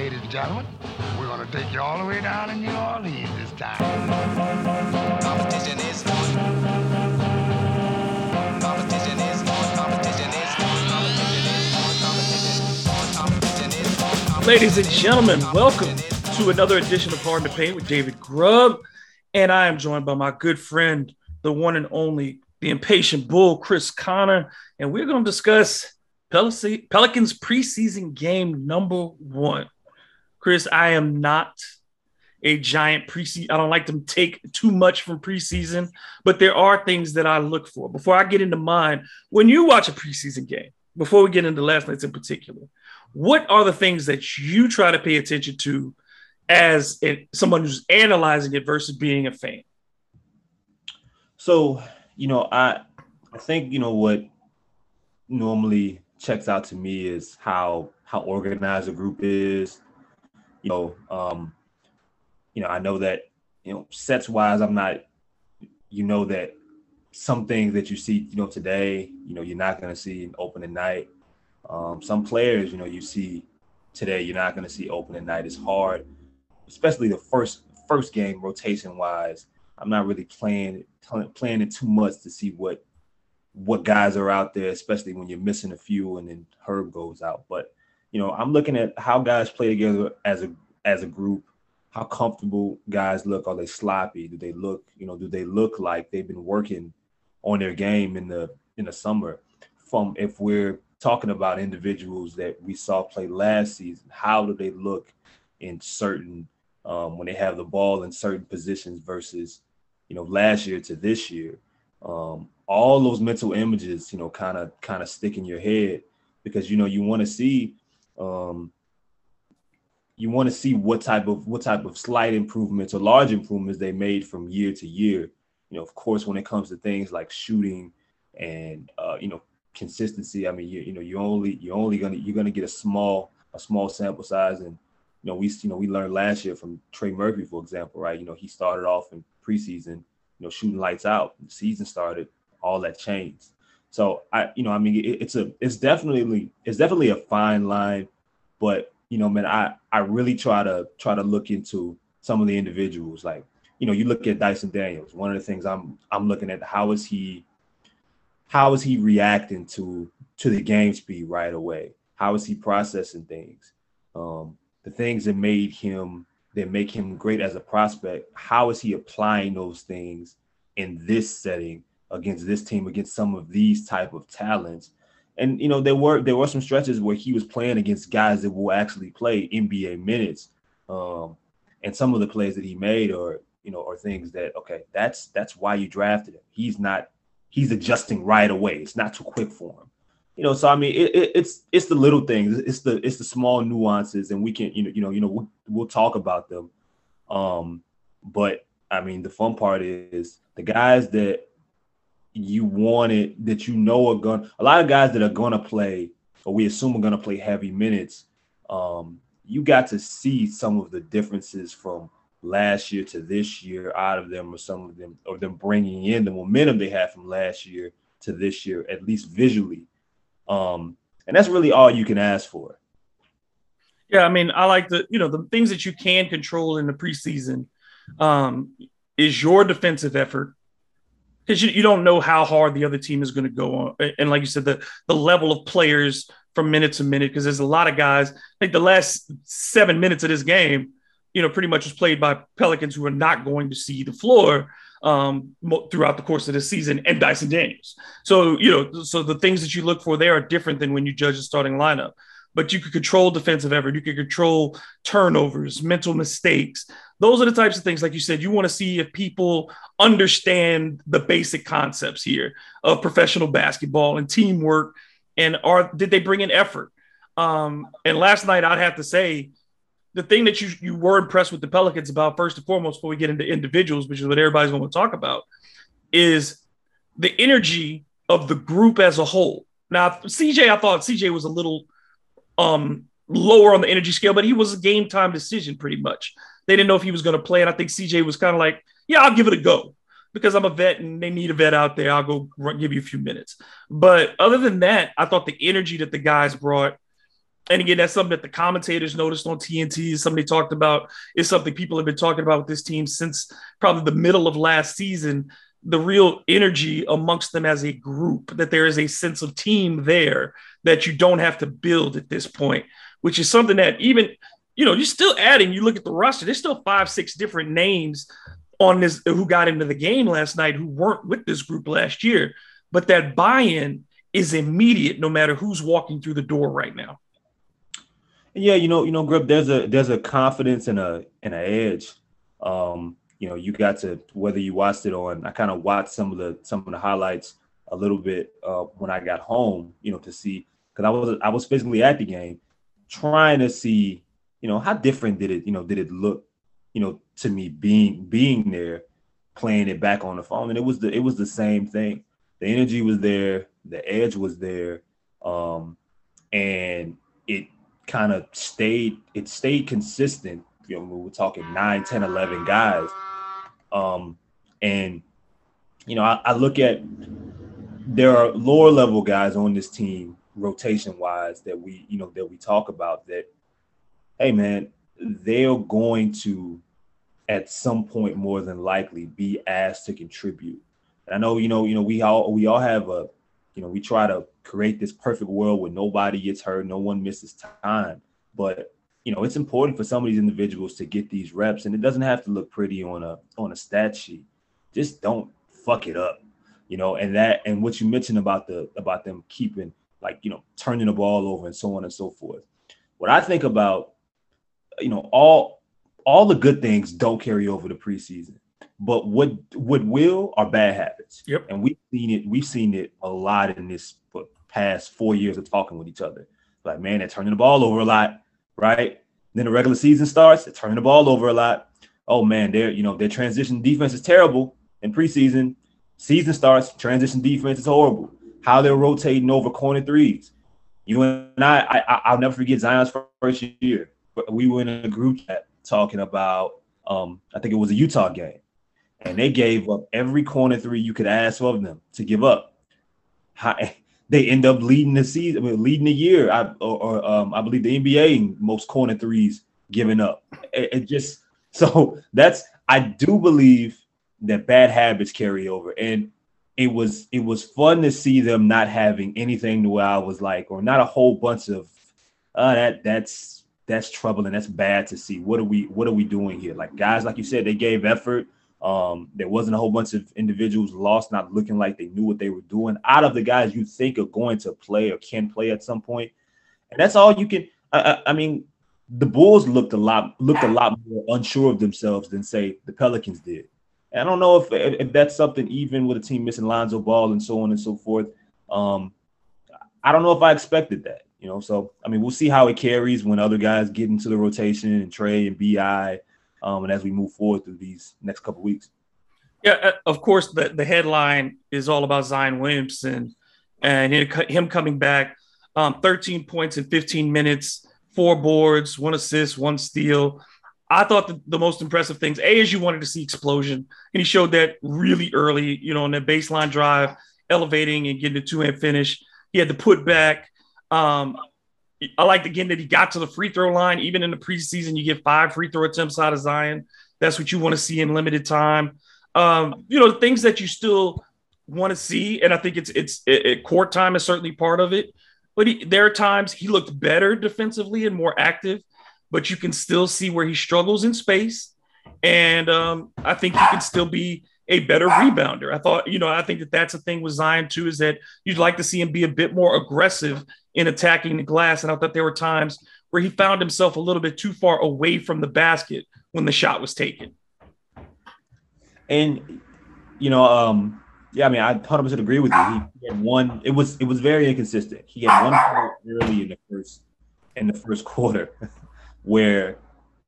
ladies and gentlemen, we're going to take you all the way down to New Orleans this time. Competition is on. Competition is on. Competition is on. Competition is on. Ladies and gentlemen, welcome to another edition of Hard to Paint with David Grubb. And I am joined by my good friend, the one and only, the impatient bull, Chris Connor. And we're going to discuss Pelicans preseason game number one. Chris, I am not a giant preseason. I don't like to take too much from preseason, but there are things that I look for before I get into mine. When you watch a preseason game, before we get into last night's in particular, what are the things that you try to pay attention to as someone who's analyzing it versus being a fan? So, you know, I I think you know what normally checks out to me is how how organized a group is. You know, um, you know, I know that you know sets wise, I'm not. You know that some things that you see, you know, today, you know, you're not going to see in opening night. Um, some players, you know, you see today, you're not going to see opening night. It's hard, especially the first first game rotation wise. I'm not really playing playing it too much to see what what guys are out there, especially when you're missing a few and then Herb goes out. But you know, I'm looking at how guys play together as a as a group, how comfortable guys look. Are they sloppy? Do they look, you know, do they look like they've been working on their game in the in the summer? From if we're talking about individuals that we saw play last season, how do they look in certain um, when they have the ball in certain positions versus you know last year to this year? Um, all those mental images, you know, kind of kind of stick in your head because you know you want to see um, you want to see what type of what type of slight improvements or large improvements they made from year to year. You know, of course, when it comes to things like shooting and uh, you know consistency, I mean, you, you know, you only you're only gonna you're gonna get a small a small sample size, and you know we you know we learned last year from Trey Murphy, for example, right? You know, he started off in preseason, you know, shooting lights out. The season started, all that changed. So I, you know, I mean, it, it's a, it's definitely, it's definitely a fine line, but you know, man, I, I really try to try to look into some of the individuals. Like, you know, you look at Dyson Daniels. One of the things I'm, I'm looking at how is he, how is he reacting to to the game speed right away? How is he processing things? Um, the things that made him that make him great as a prospect. How is he applying those things in this setting against this team, against some of these type of talents. And you know, there were there were some stretches where he was playing against guys that will actually play NBA minutes. Um, and some of the plays that he made are, you know, are things that okay, that's that's why you drafted him. He's not he's adjusting right away. It's not too quick for him. You know, so I mean, it, it, it's it's the little things, it's the it's the small nuances, and we can you know you know you know we'll, we'll talk about them. Um, but I mean, the fun part is the guys that you wanted that you know are going a lot of guys that are going to play or we assume are going to play heavy minutes um, you got to see some of the differences from last year to this year out of them or some of them or them bringing in the momentum they had from last year to this year at least visually. Um, and that's really all you can ask for. Yeah i mean i like the you know the things that you can control in the preseason um, is your defensive effort because you, you don't know how hard the other team is going to go on. And like you said, the, the level of players from minute to minute, because there's a lot of guys, like the last seven minutes of this game, you know, pretty much was played by Pelicans who are not going to see the floor um, throughout the course of the season and Dyson Daniels. So, you know, so the things that you look for there are different than when you judge a starting lineup. But you could control defensive effort, you could control turnovers, mental mistakes, those are the types of things, like you said, you want to see if people understand the basic concepts here of professional basketball and teamwork, and are did they bring in effort? Um, and last night, I'd have to say, the thing that you you were impressed with the Pelicans about first and foremost, before we get into individuals, which is what everybody's going to talk about, is the energy of the group as a whole. Now, CJ, I thought CJ was a little um, lower on the energy scale, but he was a game time decision pretty much. They didn't know if he was going to play. And I think CJ was kind of like, yeah, I'll give it a go because I'm a vet and they need a vet out there. I'll go run, give you a few minutes. But other than that, I thought the energy that the guys brought and again, that's something that the commentators noticed on TNT. Somebody talked about. Is something people have been talking about with this team since probably the middle of last season. The real energy amongst them as a group, that there is a sense of team there that you don't have to build at this point, which is something that even, you know, you're still adding. You look at the roster, there's still five, six different names on this who got into the game last night who weren't with this group last year. But that buy in is immediate no matter who's walking through the door right now. Yeah, you know, you know, Grip, there's a there's a confidence and a and an edge. Um, you know, you got to whether you watched it on. I kind of watched some of the some of the highlights a little bit uh, when I got home. You know, to see because I was I was physically at the game, trying to see, you know, how different did it, you know, did it look, you know, to me being being there, playing it back on the phone, and it was the it was the same thing. The energy was there, the edge was there, um, and it kind of stayed it stayed consistent. You know we were talking 9 10 11 guys. Um and you know I, I, look at there are lower level guys on this team rotation wise that we you know that we talk about that hey man they're going to at some point more than likely be asked to contribute and i know you know you know we all we all have a you know we try to create this perfect world where nobody gets hurt no one misses time but you know, it's important for some of these individuals to get these reps, and it doesn't have to look pretty on a on a stat sheet. Just don't fuck it up, you know. And that and what you mentioned about the about them keeping like you know turning the ball over and so on and so forth. What I think about, you know, all all the good things don't carry over to preseason, but what what will are bad habits. Yep. And we've seen it. We've seen it a lot in this past four years of talking with each other like, man, they're turning the ball over a lot, right? Then the regular season starts, they're turning the ball over a lot. Oh man, they're you know their transition defense is terrible in preseason. Season starts, transition defense is horrible. How they're rotating over corner threes. You and I, I I'll never forget Zion's first year. We were in a group chat talking about um, I think it was a Utah game, and they gave up every corner three you could ask of them to give up. How, they end up leading the season, I mean, leading the year. I or, or um, I believe the NBA most corner threes given up. It, it, just so that's I do believe that bad habits carry over, and it was it was fun to see them not having anything to where I was like, or not a whole bunch of uh, that that's that's troubling. That's bad to see. What are we what are we doing here? Like guys, like you said, they gave effort. Um, there wasn't a whole bunch of individuals lost, not looking like they knew what they were doing. Out of the guys you think are going to play or can play at some point, and that's all you can. I, I mean, the Bulls looked a lot looked a lot more unsure of themselves than say the Pelicans did. And I don't know if if that's something even with a team missing Lonzo Ball and so on and so forth. Um, I don't know if I expected that. You know, so I mean, we'll see how it carries when other guys get into the rotation and Trey and Bi um, and as we move forward through these next couple weeks. Yeah, uh, of course, the, the headline is all about Zion Williamson and him coming back. Um, 13 points in 15 minutes, four boards, one assist, one steal. I thought the, the most impressive things, A, is you wanted to see explosion. And he showed that really early, you know, on that baseline drive, elevating and getting the two hand finish. He had the put back. Um, I liked again that he got to the free throw line. Even in the preseason, you get five free throw attempts out of Zion. That's what you want to see in limited time. Um, you know, things that you still want to see, and I think it's it's it, it, court time is certainly part of it. But he, there are times he looked better defensively and more active, but you can still see where he struggles in space. And um, I think he can still be a better rebounder. I thought, you know, I think that that's a thing with Zion too, is that you'd like to see him be a bit more aggressive in attacking the glass. And I thought there were times where he found himself a little bit too far away from the basket when the shot was taken. And you know, um, yeah, I mean, I thought 100% agree with you. He had one. It was it was very inconsistent. He had one early in the first in the first quarter where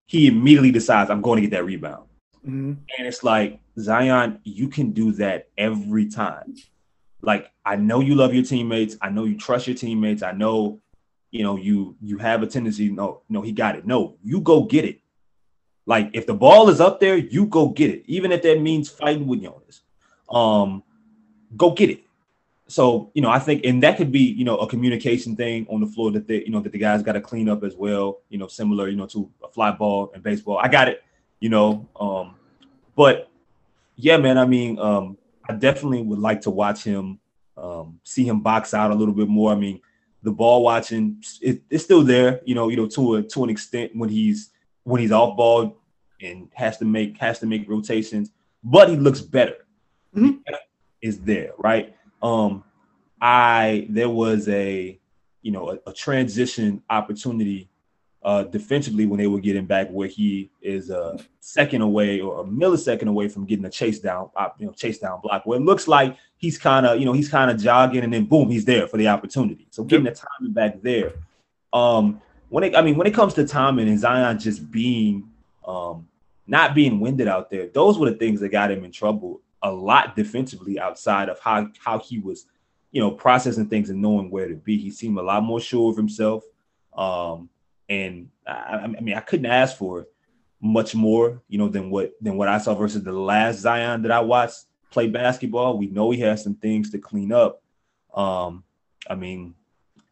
he immediately decides I'm going to get that rebound, mm-hmm. and it's like Zion, you can do that every time like I know you love your teammates. I know you trust your teammates. I know, you know, you you have a tendency. No, no, he got it. No, you go get it. Like if the ball is up there, you go get it, even if that means fighting with Jonas. Um, go get it. so you know, I think, and that could be you know a communication thing on the floor that they you know that the guys got to clean up as well. You know, similar you know to a fly ball and baseball. I got it. You know, um, but yeah, man. I mean, um, I definitely would like to watch him, um, see him box out a little bit more. I mean, the ball watching it, it's still there. You know, you know to a to an extent when he's when he's off ball and has to make has to make rotations, but he looks better. Mm-hmm. Is there right? Um, I there was a you know a, a transition opportunity uh, defensively when they were getting back where he is a second away or a millisecond away from getting a chase down, uh, you know, chase down block where it looks like he's kind of, you know, he's kind of jogging and then boom, he's there for the opportunity. So getting the timing back there. Um, when it, I mean, when it comes to timing and Zion just being, um, not being winded out there, those were the things that got him in trouble a lot defensively outside of how how he was, you know, processing things and knowing where to be. He seemed a lot more sure of himself. Um, and I, I mean, I couldn't ask for much more, you know, than what than what I saw versus the last Zion that I watched play basketball. We know he has some things to clean up. Um, I mean,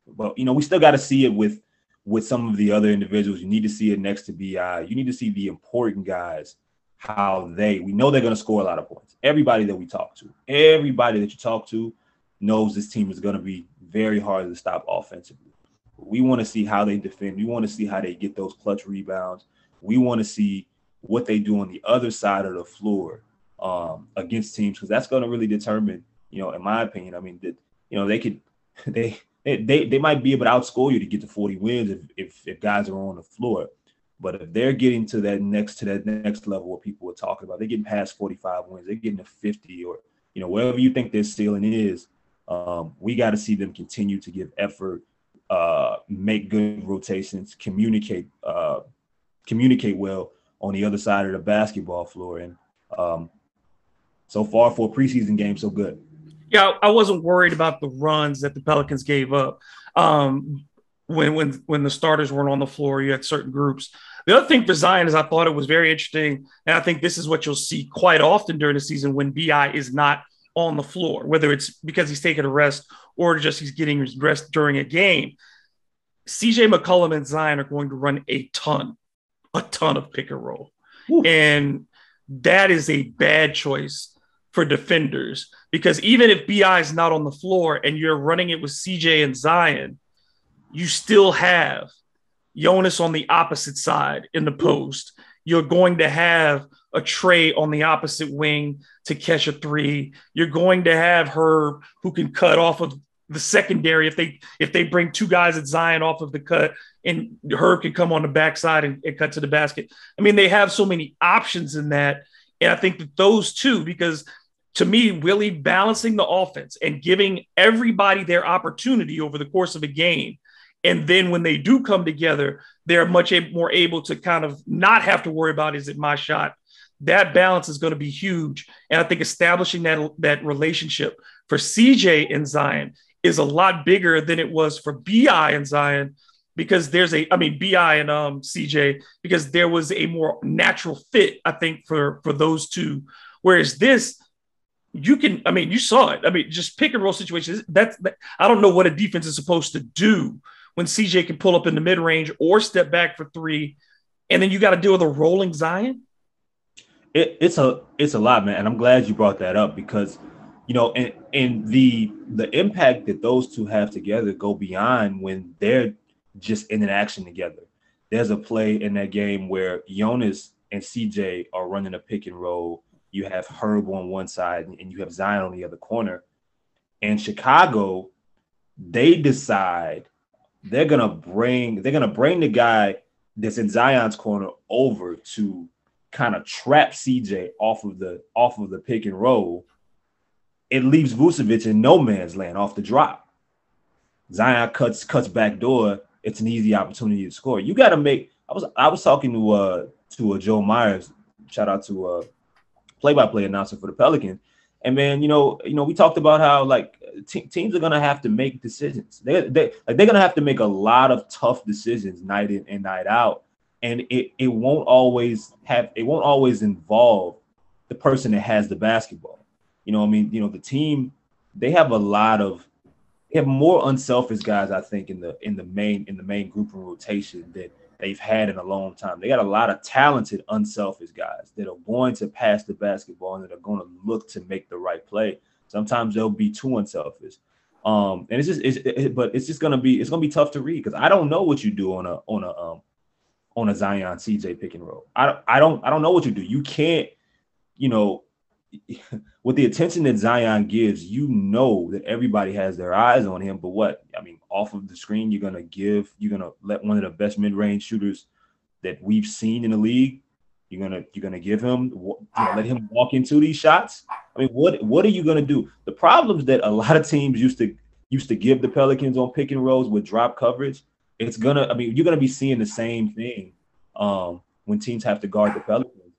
but you know, we still got to see it with with some of the other individuals. You need to see it next to Bi. You need to see the important guys how they. We know they're going to score a lot of points. Everybody that we talk to, everybody that you talk to, knows this team is going to be very hard to stop offensively. We want to see how they defend. We want to see how they get those clutch rebounds. We want to see what they do on the other side of the floor um, against teams because that's going to really determine, you know, in my opinion. I mean, that you know they could they they they might be able to outscore you to get to 40 wins if, if if guys are on the floor. But if they're getting to that next to that next level where people are talking about, they're getting past 45 wins, they're getting to 50 or you know wherever you think their ceiling is. Um, we got to see them continue to give effort uh, make good rotations, communicate uh, communicate well on the other side of the basketball floor. And um, so far for a preseason game, so good. Yeah, I wasn't worried about the runs that the Pelicans gave up. Um, when when when the starters weren't on the floor, you had certain groups. The other thing for Zion is I thought it was very interesting, and I think this is what you'll see quite often during the season when Bi is not on the floor, whether it's because he's taking a rest or just he's getting his rest during a game. CJ McCollum and Zion are going to run a ton, a ton of pick and roll. Ooh. And that is a bad choice for defenders because even if BI is not on the floor and you're running it with CJ and Zion, you still have Jonas on the opposite side in the post. You're going to have a Trey on the opposite wing to catch a three. You're going to have Herb who can cut off of the secondary if they if they bring two guys at Zion off of the cut and Herb can come on the backside and, and cut to the basket. I mean, they have so many options in that. And I think that those two, because to me, really balancing the offense and giving everybody their opportunity over the course of a game. And then when they do come together, they're much more able to kind of not have to worry about is it my shot? That balance is going to be huge. And I think establishing that, that relationship for CJ and Zion is a lot bigger than it was for Bi and Zion because there's a I mean Bi and um CJ because there was a more natural fit I think for for those two. Whereas this you can I mean you saw it. I mean just pick and roll situations. That's that, I don't know what a defense is supposed to do when CJ can pull up in the mid range or step back for 3 and then you got to deal with a rolling Zion. It, it's a it's a lot man and I'm glad you brought that up because you know, and and the the impact that those two have together go beyond when they're just in an action together. There's a play in that game where Jonas and CJ are running a pick and roll. You have Herb on one side and you have Zion on the other corner. And Chicago, they decide they're gonna bring they're gonna bring the guy that's in Zion's corner over to kind of trap CJ off of the off of the pick and roll it leaves Vucevic in no man's land off the drop. Zion cuts cuts back door. It's an easy opportunity to score. You got to make. I was I was talking to uh to uh, Joel Meyers. Shout out to uh play-by-play announcer for the Pelicans. And man, you know, you know, we talked about how like te- teams are gonna have to make decisions. They they like they're gonna have to make a lot of tough decisions night in and night out, and it it won't always have it won't always involve the person that has the basketball. You know, I mean, you know, the team they have a lot of they have more unselfish guys, I think, in the in the main in the main group of rotation that they've had in a long time. They got a lot of talented, unselfish guys that are going to pass the basketball and that are going to look to make the right play. Sometimes they'll be too unselfish. Um, and it's just, it's, it, but it's just gonna be, it's gonna be tough to read because I don't know what you do on a on a um on a Zion CJ pick and roll. I I don't I don't know what you do. You can't, you know, with the attention that Zion gives, you know that everybody has their eyes on him. But what I mean, off of the screen, you're gonna give, you're gonna let one of the best mid-range shooters that we've seen in the league. You're gonna you're gonna give him you know, let him walk into these shots. I mean, what what are you gonna do? The problems that a lot of teams used to used to give the Pelicans on pick and rolls with drop coverage. It's gonna. I mean, you're gonna be seeing the same thing um, when teams have to guard the Pelicans.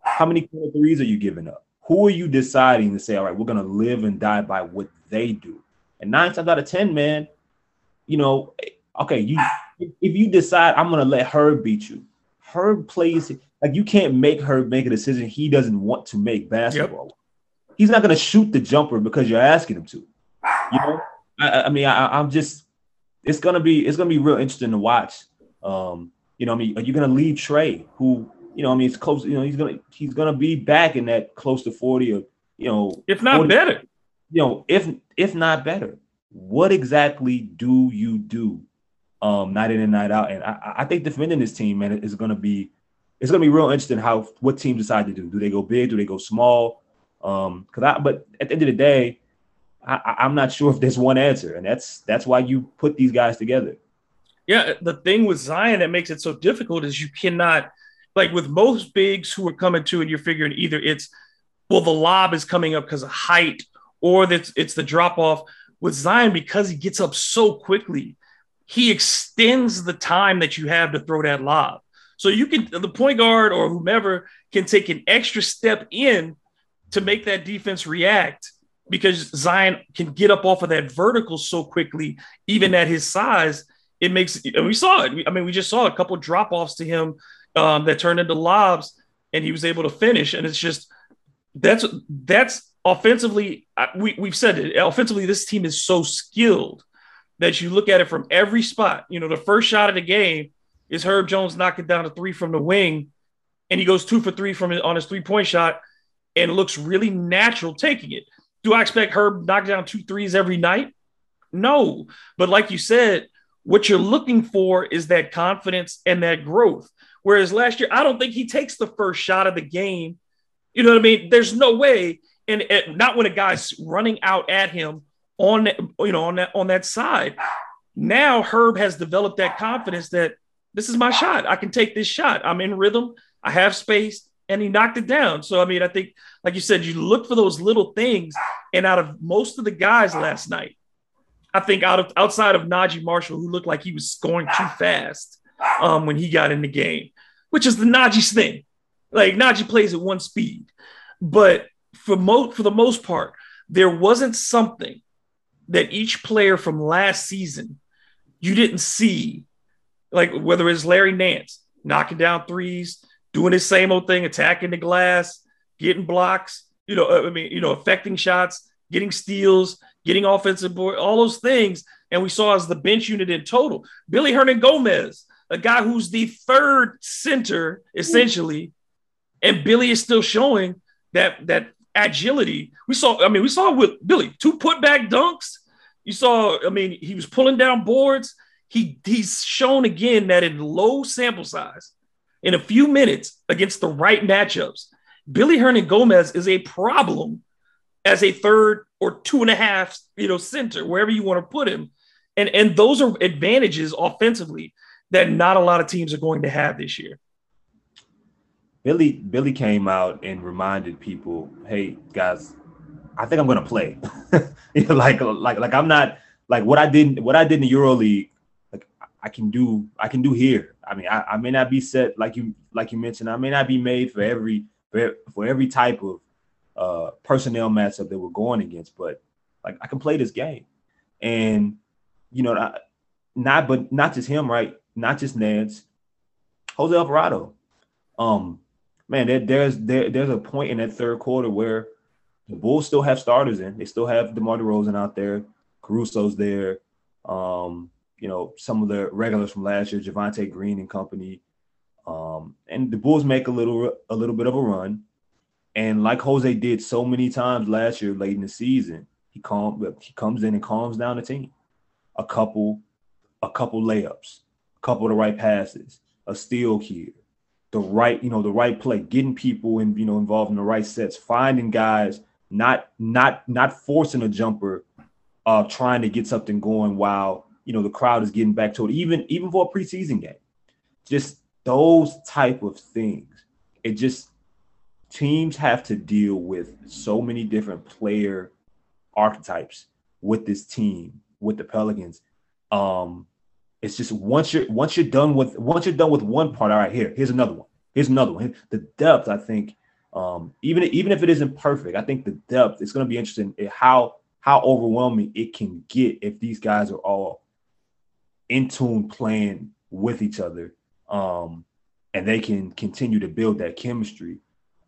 How many threes are you giving up? Who are you deciding to say, all right, we're gonna live and die by what they do? And nine times out of ten, man, you know, okay, you if you decide I'm gonna let Herb beat you, Herb plays like you can't make Herb make a decision he doesn't want to make basketball. Yep. He's not gonna shoot the jumper because you're asking him to. You know, I, I mean, I, am just it's gonna be it's gonna be real interesting to watch. Um, you know, I mean, are you gonna leave Trey, who you know, I mean, it's close. You know, he's gonna he's gonna be back in that close to forty or you know, if not 40, better. You know, if if not better, what exactly do you do? Um, night in and night out, and I, I think defending this team, man, is gonna be it's gonna be real interesting how what teams decide to do. Do they go big? Do they go small? Um, because I but at the end of the day, I, I'm not sure if there's one answer, and that's that's why you put these guys together. Yeah, the thing with Zion that makes it so difficult is you cannot like with most bigs who are coming to, and you're figuring either it's well, the lob is coming up because of height, or that it's the drop off. With Zion, because he gets up so quickly, he extends the time that you have to throw that lob. So you can the point guard or whomever can take an extra step in to make that defense react because Zion can get up off of that vertical so quickly, even at his size. It makes and we saw it. I mean, we just saw a couple drop offs to him um, that turned into lobs, and he was able to finish. And it's just that's that's offensively. We we've said it offensively. This team is so skilled that you look at it from every spot. You know, the first shot of the game is Herb Jones knocking down a three from the wing, and he goes two for three from on his three point shot, and looks really natural taking it. Do I expect Herb knock down two threes every night? No, but like you said, what you're looking for is that confidence and that growth. Whereas last year, I don't think he takes the first shot of the game. You know what I mean? There's no way, and, and not when a guy's running out at him on you know on that on that side. Now Herb has developed that confidence that this is my shot. I can take this shot. I'm in rhythm. I have space, and he knocked it down. So I mean, I think, like you said, you look for those little things. And out of most of the guys last night, I think out of outside of Naji Marshall, who looked like he was scoring too fast um, when he got in the game, which is the Naji's thing. Like Naji plays at one speed, but for most for the most part, there wasn't something that each player from last season you didn't see, like whether it's Larry Nance knocking down threes, doing his same old thing, attacking the glass, getting blocks, you know, uh, I mean, you know, affecting shots, getting steals, getting offensive board, all those things. And we saw as the bench unit in total, Willy Hernangomez a guy who's the third center essentially, and Billy is still showing that that agility. We saw, I mean, we saw with Billy two putback dunks. You saw, I mean, he was pulling down boards. He he's shown again that in low sample size, in a few minutes against the right matchups, Willy Hernangomez is a problem as a third or two and a half, you know, center, wherever you want to put him. And and those are advantages offensively that not a lot of teams are going to have this year. Billy Billy came out and reminded people, "Hey guys, I think I'm going to play." like like like I'm not like what I did what I did in the EuroLeague. Like I can do I can do here. I mean, I, I may not be set like you like you mentioned. I may not be made for every for, every type of uh, personnel matchup that we're going against, but like I can play this game, and you know, not, not but not just him, right? Not just Nance, Jose Alvarado. Um, man, there, there's there, there's a point in that third quarter where the Bulls still have starters in. They still have DeMar DeRozan out there. Caruso's there. Um, you know, some of the regulars from last year, Javonte Green and company. Um, and the Bulls make a little a little bit of a run. And like Jose did so many times last year, late in the season, he calm he comes in and calms down the team. A couple, a couple layups, couple of the right passes, a steal here, the right, you know, the right play, getting people and you know involved in the right sets, finding guys, not not not forcing a jumper, uh, trying to get something going while you know the crowd is getting back to it, even even for a preseason game. Just those type of things. It just teams have to deal with so many different player archetypes with this team, with the Pelicans. Um, it's just once you're once you're done with once you're done with one part, all right, here, here's another one. Here's another one. The depth, I think, um, even even if it isn't perfect, I think the depth is going to be interesting how how overwhelming it can get if these guys are all in tune playing with each other um, and they can continue to build that chemistry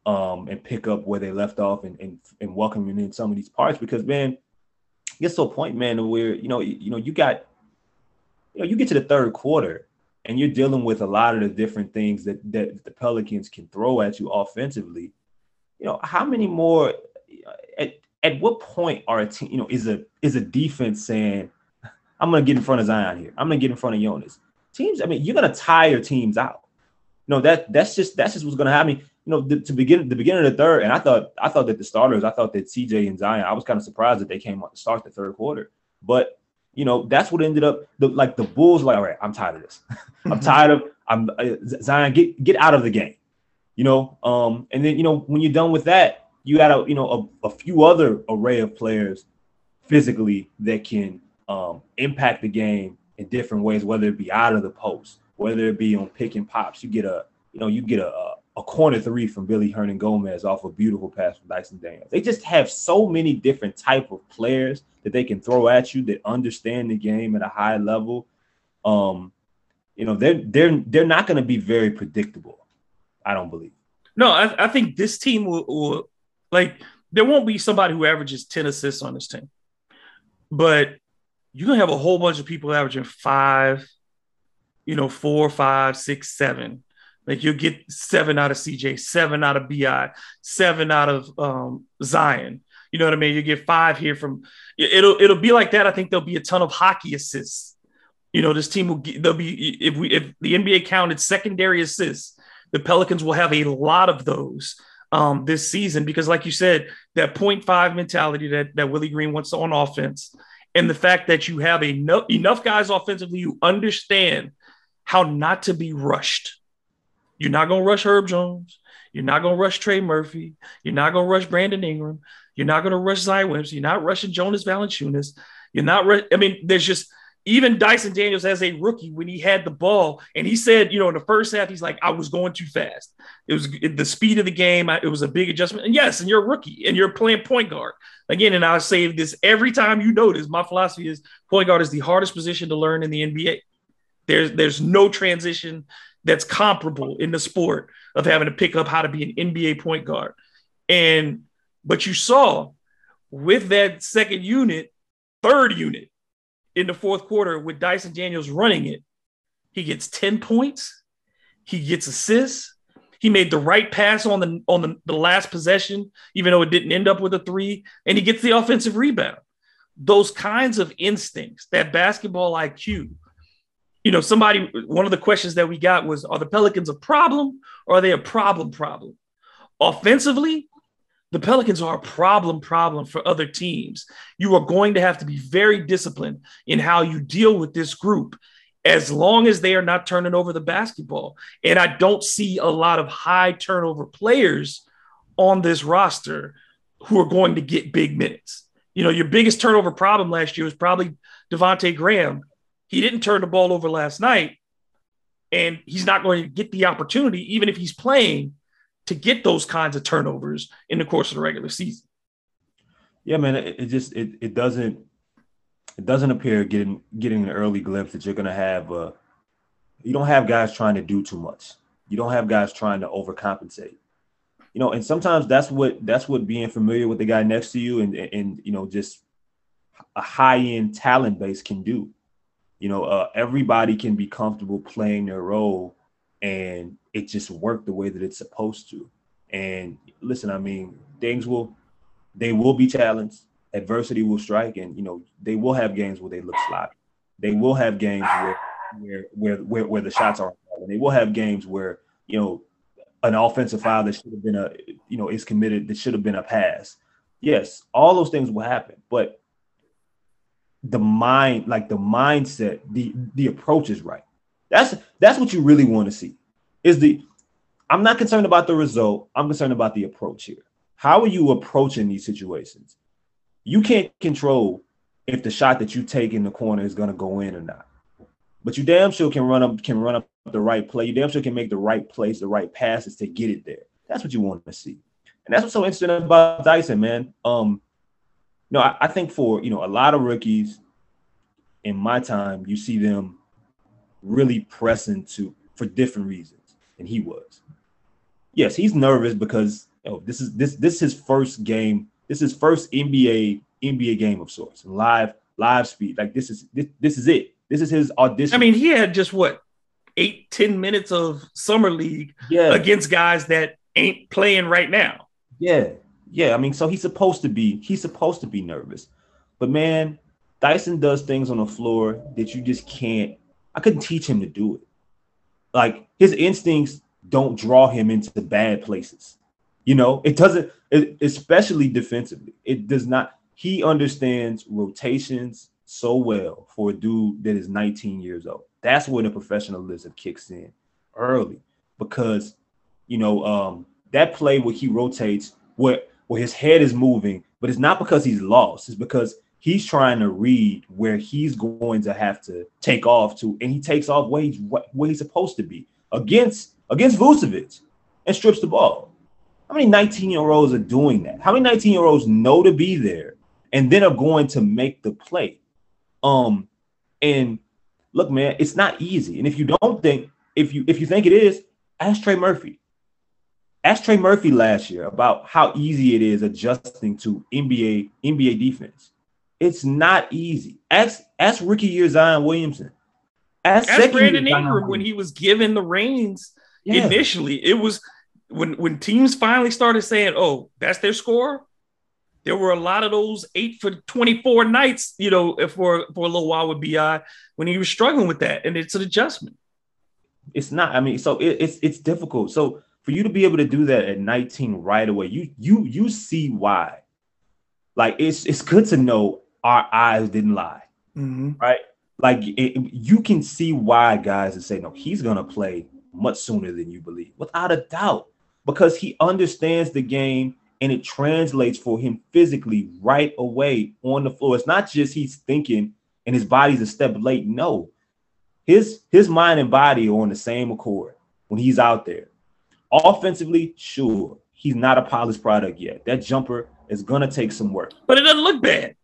um, and pick up where they left off and, and, and welcoming in some of these parts because man, it gets to a point, man, where you know, you, you know, you got, you know, you get to the third quarter and you're dealing with a lot of the different things that that the Pelicans can throw at you offensively. You know, how many more at, at what point are a team, you know, is a is a defense saying, I'm gonna get in front of Zion here. I'm gonna get in front of Jonas. Teams, I mean, you're gonna tire teams out. You know, that that's just that's just what's gonna happen you know, the, to begin the beginning of the third, and I thought I thought that the starters, I thought that CJ and Zion, I was kind of surprised that they came on to start the third quarter. But you know, that's what ended up the, like the Bulls like, all right, I'm tired of this. I'm tired of I'm uh, Zion, get get out of the game. You know, um, and then you know when you're done with that, you got a you know a, a few other array of players physically that can um, impact the game in different ways, whether it be out of the post, whether it be on pick and pops. You get a you know you get a, a a corner three from Willy Hernangomez off a beautiful pass from Dyson Daniels. They just have so many different type of players that they can throw at you that understand the game at a high level. Um, you know, they're they're they're not going to be very predictable. I don't believe. No, I, I think this team will, will like there won't be somebody who averages 10 assists on this team. But you're gonna have a whole bunch of people averaging five, you know, four, five, six, seven like you'll get seven out of CJ, seven out of BI, seven out of um, Zion. You know what I mean? You get five here from it'll it'll be like that. I think there'll be a ton of hockey assists. You know, this team will get there'll be if we if the NBA counted secondary assists, the Pelicans will have a lot of those um, this season because, like you said, that 0.5 mentality that that Willie Green wants on offense, and the fact that you have enough enough guys offensively who understand how not to be rushed you're not going to rush Herb Jones. You're not going to rush Trey Murphy. You're not going to rush Brandon Ingram. You're not going to rush Zion Williamson. You're not rushing Jonas Valanciunas. You're not. Ru- I mean, there's just even Dyson Daniels as a rookie when he had the ball, and he said, you know, in the first half, he's like, I was going too fast. It was the speed of the game. It was a big adjustment. And yes, and you're a rookie and you're playing point guard again. And I say this every time you notice. My philosophy is point guard is the hardest position to learn in the NBA. There's there's no transition that's comparable in the sport of having to pick up how to be an NBA point guard. And but you saw with that second unit, third unit in the fourth quarter with Dyson Daniels running it, he gets 10 points, he gets assists, he made the right pass on the on the, the last possession, even though it didn't end up with a three, and he gets the offensive rebound. Those kinds of instincts, that basketball IQ, you know, somebody, one of the questions that we got was Are the Pelicans a problem or are they a problem problem? Offensively, the Pelicans are a problem problem for other teams. You are going to have to be very disciplined in how you deal with this group as long as they are not turning over the basketball. And I don't see a lot of high turnover players on this roster who are going to get big minutes. You know, your biggest turnover problem last year was probably Devonte Graham he didn't turn the ball over last night, and he's not going to get the opportunity, even if he's playing, to get those kinds of turnovers in the course of the regular season. Yeah, man, it, it just it it doesn't it doesn't appear getting getting an early glimpse that you're going to have. Uh, you don't have guys trying to do too much. You don't have guys trying to overcompensate. you know, and sometimes that's what that's what being familiar with the guy next to you and and you know just a high end talent base can do. You know, uh, everybody can be comfortable playing their role, and it just worked the way that it's supposed to. And listen, I mean, things will they will be challenged. Adversity will strike, and you know they will have games where they look sloppy. They will have games where where where where, where the shots are. And they will have games where you know an offensive foul that should have been a you know is committed that should have been a pass. Yes, all those things will happen, but the mind, like the mindset, the the approach is right. That's that's what you really want to see. Is the I'm not concerned about the result. I'm concerned about the approach here. How are you approaching these situations? You can't control if the shot that you take in the corner is going to go in or not. But you damn sure can run up can run up the right play. You damn sure can make the right plays, the right passes to get it there. That's what you want to see. And that's what's so interesting about Dyson, man. Um, no, I, I think for you know a lot of rookies in my time, you see them really pressing to for different reasons, and he was. Yes, he's nervous because oh, this is this this is his first game. This is first NBA NBA game of sorts, live live speed. Like this is this, this is it. This is his audition. I mean, he had just what eight, ten minutes of summer league yeah. against guys that ain't playing right now. Yeah, yeah. I mean, so he's supposed to be he's supposed to be nervous, but man, Dyson does things on the floor that you just can't. I couldn't teach him to do it. Like his instincts don't draw him into bad places. You know, it doesn't, it, especially defensively. It does not. He understands rotations so well for a dude that is 19 years old. That's when the professionalism kicks in early because, you know, um, that play where he rotates, where where his head is moving, but it's not because he's lost. It's because he's trying to read where he's going to have to take off to, and he takes off where he's where he's supposed to be against against Vucevic and strips the ball. How many 19 year olds are doing that? How many 19 year olds know to be there and then are going to make the play? Um, and look, man, it's not easy. And if you don't think, if you if you think it is, ask Trey Murphy. Ask Trey Murphy last year about how easy it is adjusting to NBA NBA defense. It's not easy. Ask ask rookie year Zion Williamson. Ask, ask Brandon Ingram when he was given the reins yeah. initially. It was when when teams finally started saying, "Oh, that's their score." There were a lot of those eight for twenty four nights, you know, for for a little while with Bi when he was struggling with that, and it's an adjustment. It's not. I mean, so it, it's it's difficult. So for you to be able to do that at nineteen right away, you you you see why. Like it's it's good to know our eyes didn't lie, mm-hmm. right? Like it, you can see why guys are saying, "No, he's gonna play much sooner than you believe, without a doubt, because he understands the game and it translates for him physically right away on the floor. It's not just he's thinking and his body's a step late. No, his his mind and body are on the same accord when he's out there. Offensively, sure, he's not a polished product yet. That jumper is gonna take some work, but it doesn't look bad.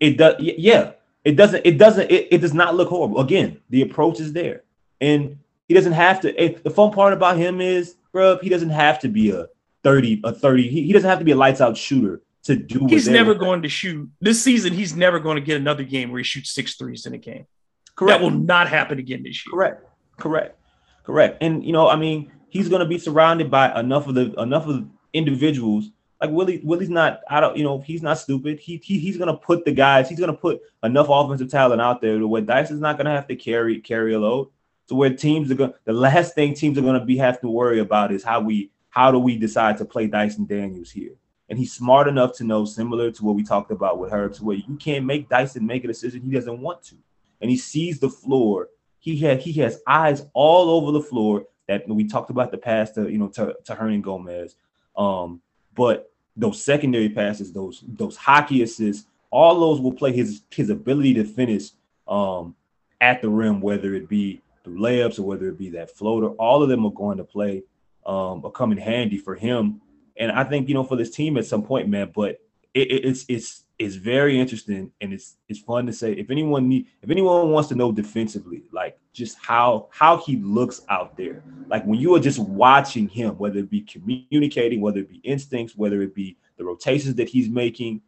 It does, yeah. It doesn't. It doesn't. It, it does not look horrible. Again, the approach is there, and he doesn't have to. the fun part about him is, bro, he doesn't have to be a 30, a 30. He, he doesn't have to be a lights out shooter to do He's never going to shoot this season. He's never going to get another game where he shoots six threes in a game. Correct. That will not happen again this year. Correct. Correct. Correct. And you know, I mean, he's going to be surrounded by enough of the enough of the individuals. Like Willie, Willie's not. I don't. You know, he's not stupid. He, he he's going to put the guys. He's going to put enough offensive talent out there to where Dice is not going to have to carry carry a load to where teams are going. The last thing teams are going to be have to worry about is how we how do we decide to play Dyson Daniels here. And he's smart enough to know, similar to what we talked about with Herb, to where you can't make Dyson make a decision he doesn't want to. And he sees the floor. He had he has eyes all over the floor that we talked about the pass to you know to, to Hernangomez. Um, but those secondary passes, those those hockey assists, all those will play his his ability to finish um, at the rim, whether it be through layups or whether it be that floater, all of them are going to play um, come in handy for him. And I think you know for this team at some point, man. But it, it, it's it's is very interesting and it's it's fun to say if anyone need if anyone wants to know defensively like just how how he looks out there like when you are just watching him whether it be communicating whether it be instincts whether it be the rotations that he's making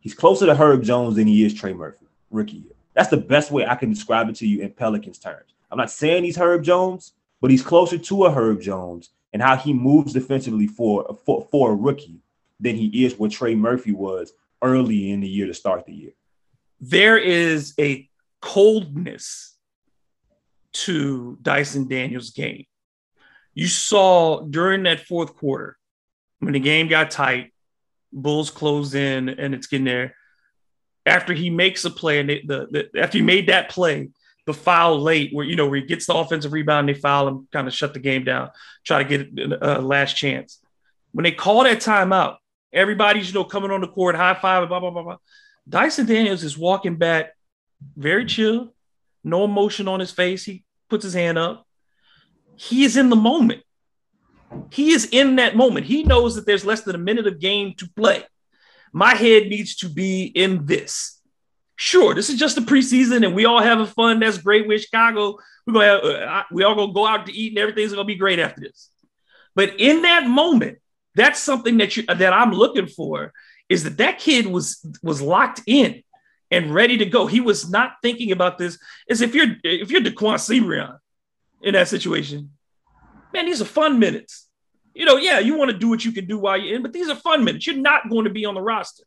he's closer to Herb Jones than he is Trey Murphy rookie year. That's the best way I can describe it to you in Pelicans terms. I'm not saying he's Herb Jones but he's closer to a Herb Jones and how he moves defensively for for, for a rookie than he is what Trey Murphy was early in the year to start the year. There is a coldness to Dyson Daniels' game. You saw during that fourth quarter when the game got tight, Bulls closed in and it's getting there. After he makes a play and the, the after he made that play, the foul late where you know where he gets the offensive rebound, they foul him, kind of shut the game down, try to get a last chance. When they call that timeout, Everybody's, you know, coming on the court, high five, blah, blah, blah, blah. Dyson Daniels is walking back very chill, no emotion on his face. He puts his hand up. He is in the moment. He is in that moment. He knows that there's less than a minute of game to play. My head needs to be in this. Sure, this is just the preseason and we all having fun. That's great. We're Chicago. We're gonna have, uh, we all gonna go out to eat and everything's gonna be great after this. But in that moment, that's something that you that I'm looking for is that that kid was was locked in and ready to go. He was not thinking about this as if you're if you're Daquan Seabron in that situation. Man, these are fun minutes. You know, yeah, you want to do what you can do while you're in, but these are fun minutes. You're not going to be on the roster.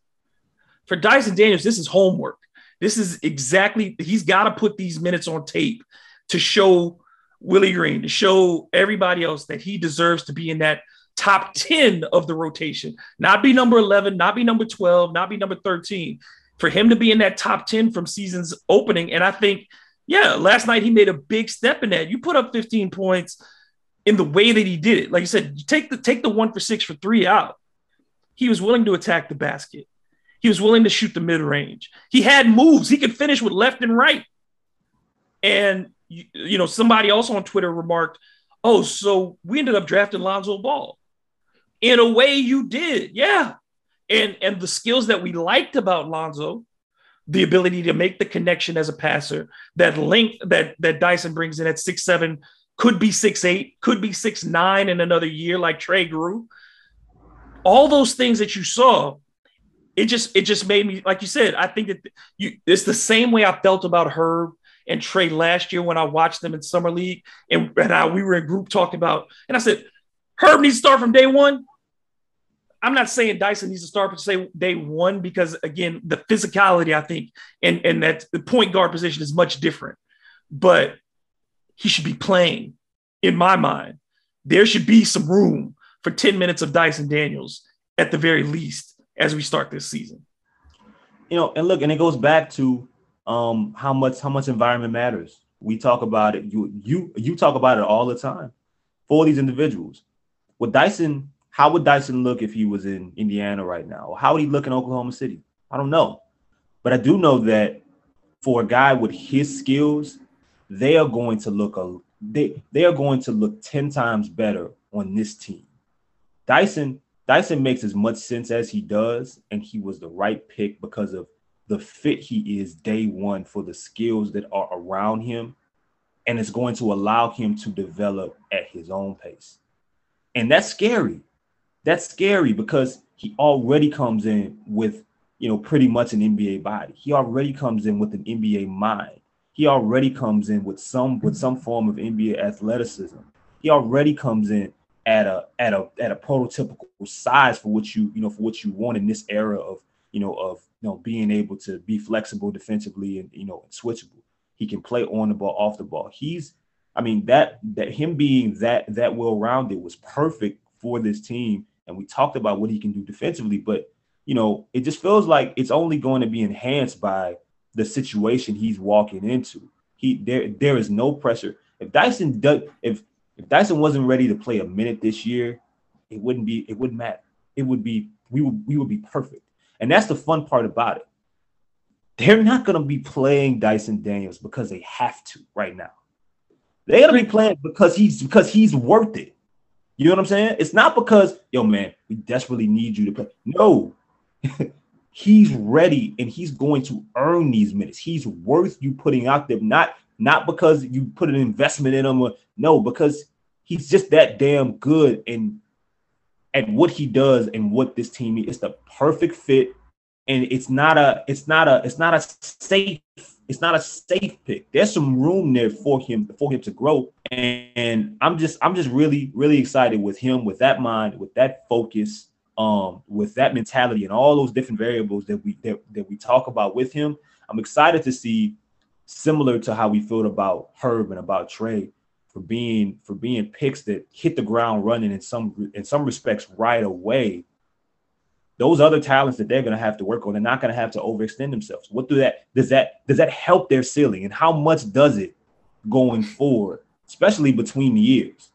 For Dyson Daniels, this is homework. This is exactly he's got to put these minutes on tape to show Willie Green, to show everybody else that he deserves to be in that top 10 of the rotation, not be number 11, not be number 12, not be number 13. For him to be in that top 10 from season's opening. And I think, yeah, last night he made a big step in that. You put up 15 points in the way that he did it. Like I said, take the take the one for six for three out. He was willing to attack the basket. He was willing to shoot the mid range. He had moves. He could finish with left and right. And you, you know, somebody else on Twitter remarked, "Oh, so we ended up drafting Lonzo Ball." In a way, you did, yeah. And and the skills that we liked about Lonzo, the ability to make the connection as a passer, that length that that Dyson brings in at six seven, could be six eight, could be six nine in another year, like Trey grew. All those things that you saw, it just it just made me like you said. I think that you it's the same way I felt about Herb and Trey last year when I watched them in summer league, and, and I, we were in group talking about, and I said Herb needs to start from day one. I'm not saying Dyson needs to start from say day one because again, the physicality I think and and that the point guard position is much different. But he should be playing, in my mind. There should be some room for 10 minutes of Dyson Daniels at the very least as we start this season. You know, and look, and it goes back to um how much how much environment matters. We talk about it. You you you talk about it all the time for these individuals with Dyson, how would Dyson look if he was in Indiana right now? How would he look in Oklahoma City? I don't know. But I do know that for a guy with his skills, they are going to look a they they are going to look 10 times better on this team. Dyson Dyson makes as much sense as he does, and he was the right pick because of the fit he is day one for the skills that are around him, and it's going to allow him to develop at his own pace. And that's scary. That's scary because he already comes in with, you know, pretty much an NBA body. He already comes in with an NBA mind. He already comes in with some with some form of NBA athleticism. He already comes in at a at a at a prototypical size for what you you know for what you want in this era of you know of you know being able to be flexible defensively and you know and switchable. He can play on the ball, off the ball. He's I mean that that him being that that well rounded was perfect for this team. And we talked about what he can do defensively, but you know, it just feels like it's only going to be enhanced by the situation he's walking into. He there there is no pressure. If Dyson does if if Dyson wasn't ready to play a minute this year, it wouldn't be it wouldn't matter. It would be we would we would be perfect. And that's the fun part about it. They're not going to be playing Dyson Daniels because they have to right now. They gotta be playing because he's because he's worth it. You know what I'm saying? It's not because, yo, man, we desperately need you to play. No, he's ready and he's going to earn these minutes. He's worth you putting out there, not not because you put an investment in him, or, no, because he's just that damn good and at what he does and what this team is. It's the perfect fit, and it's not a it's not a it's not a safe it's not a safe pick. There's some room there for him for him to grow, and, and I'm just I'm just really really excited with him with that mind with that focus um, with that mentality and all those different variables that we that, that we talk about with him. I'm excited to see similar to how we felt about Herb and about Trey for being for being picks that hit the ground running in some in some respects right away. Those other talents that they're going to have to work on, they're not going to have to overextend themselves. What do that does that does that help their ceiling, and how much does it going forward, especially between the years?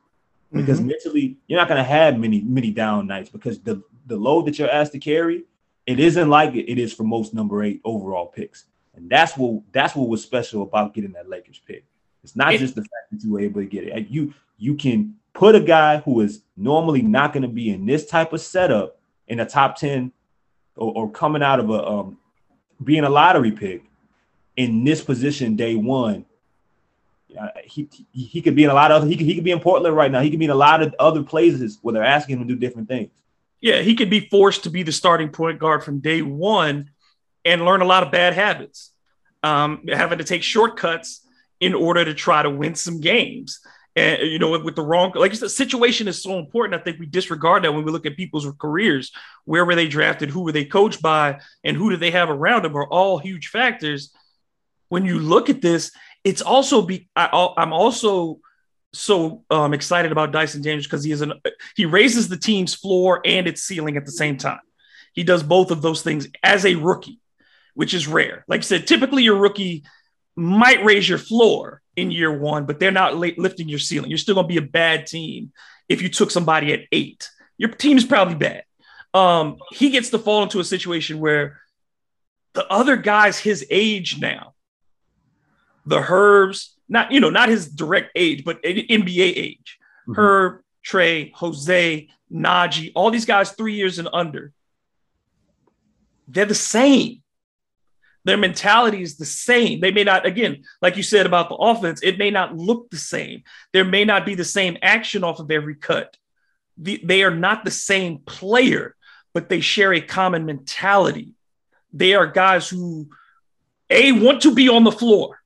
Because mm-hmm. mentally, you're not going to have many many down nights because the the load that you're asked to carry, it isn't like it is for most number eight overall picks. And that's what that's what was special about getting that Lakers pick. It's not it, just the fact that you were able to get it. You you can put a guy who is normally not going to be in this type of setup in a top 10 or, or coming out of a um, being a lottery pick in this position day one. Uh, he, he he could be in a lot of he could, he could be in Portland right now. He could be in a lot of other places where they're asking him to do different things. Yeah, he could be forced to be the starting point guard from day one and learn a lot of bad habits, um, having to take shortcuts in order to try to win some games. And you know, with, with the wrong, like the situation is so important. I think we disregard that when we look at people's careers. Where were they drafted? Who were they coached by? And who do they have around them? Are all huge factors. When you look at this, it's also be. I, I'm also so um, excited about Dyson Daniels because he is an he raises the team's floor and its ceiling at the same time. He does both of those things as a rookie, which is rare. Like I said, typically your rookie might raise your floor in year one, but they're not lifting your ceiling. You're still going to be a bad team if you took somebody at eight. Your team is probably bad. Um, he gets to fall into a situation where the other guys his age now, the Herbs, not you know not his direct age, but NBA age. Mm-hmm. Herb, Trey, Jose, Naji, all these guys three years and under. They're the same. Their mentality is the same. They may not, again, like you said about the offense, it may not look the same. There may not be the same action off of every cut. The, they are not the same player, but they share a common mentality. They are guys who, A, want to be on the floor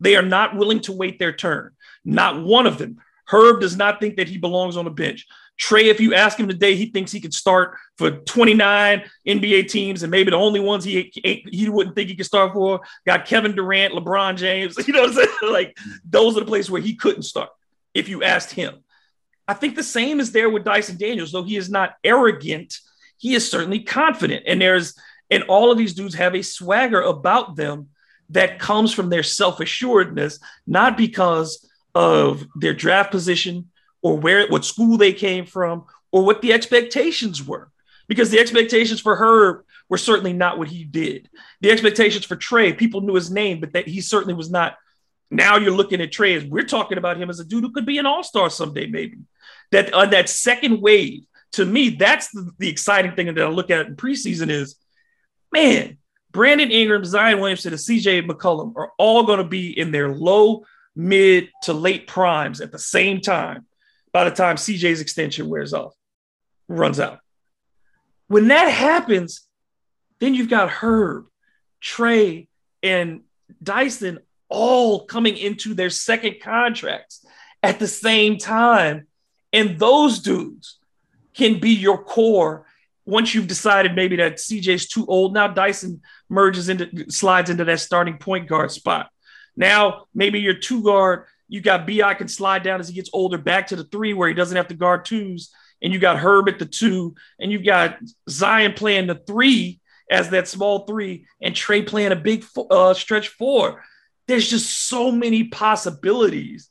they are not willing to wait their turn. Not one of them. Herb does not think that he belongs on the bench. Trey, if you ask him today, he thinks he could start for 29 NBA teams, and maybe the only ones he he wouldn't think he could start for got Kevin Durant, LeBron James. You know what I'm saying? Like those are the places where he couldn't start if you asked him. I think the same is there with Dyson Daniels, though he is not arrogant. He is certainly confident, and there's and all of these dudes have a swagger about them that comes from their self assuredness, not because of their draft position or where what school they came from or what the expectations were. Because the expectations for her were certainly not what he did. The expectations for Trey, people knew his name, but that he certainly was not. Now you're looking at Trey as we're talking about him as a dude who could be an all-star someday, maybe. That on that second wave, to me, that's the, the exciting thing that I look at in preseason is, man, Brandon Ingram, Zion Williamson, and CJ McCollum are all going to be in their low, mid to late primes at the same time by the time CJ's extension wears off, runs out. When that happens, then you've got Herb, Trey, and Dyson all coming into their second contracts at the same time. And those dudes can be your core once you've decided maybe that CJ's too old, now Dyson merges into slides into that starting point guard spot. Now maybe your two guard, you got Bi can slide down as he gets older back to the three where he doesn't have to guard twos, and you got Herb at the two, and you've got Zion playing the three as that small three, and Trey playing a big uh, stretch four. There's just so many possibilities,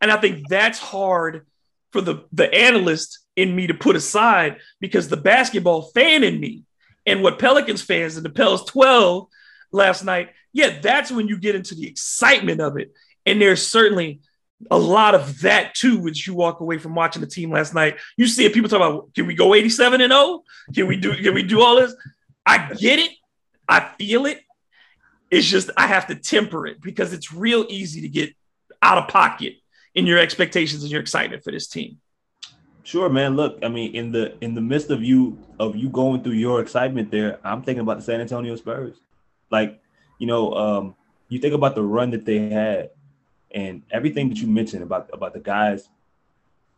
and I think that's hard for the the analyst in me to put aside because the basketball fan in me and what Pelicans fans and the Pels 12 last night, yeah, that's when you get into the excitement of it. And there's certainly a lot of that too as you walk away from watching the team last night. You see it, people talk about can we go 87 and 0? Can we do can we do all this? I get it. I feel it. It's just I have to temper it because it's real easy to get out of pocket in your expectations and your excitement for this team. Sure, man. Look, I mean, in the in the midst of you of you going through your excitement there, I'm thinking about the San Antonio Spurs. Like, you know, um, you think about the run that they had and everything that you mentioned about about the guys.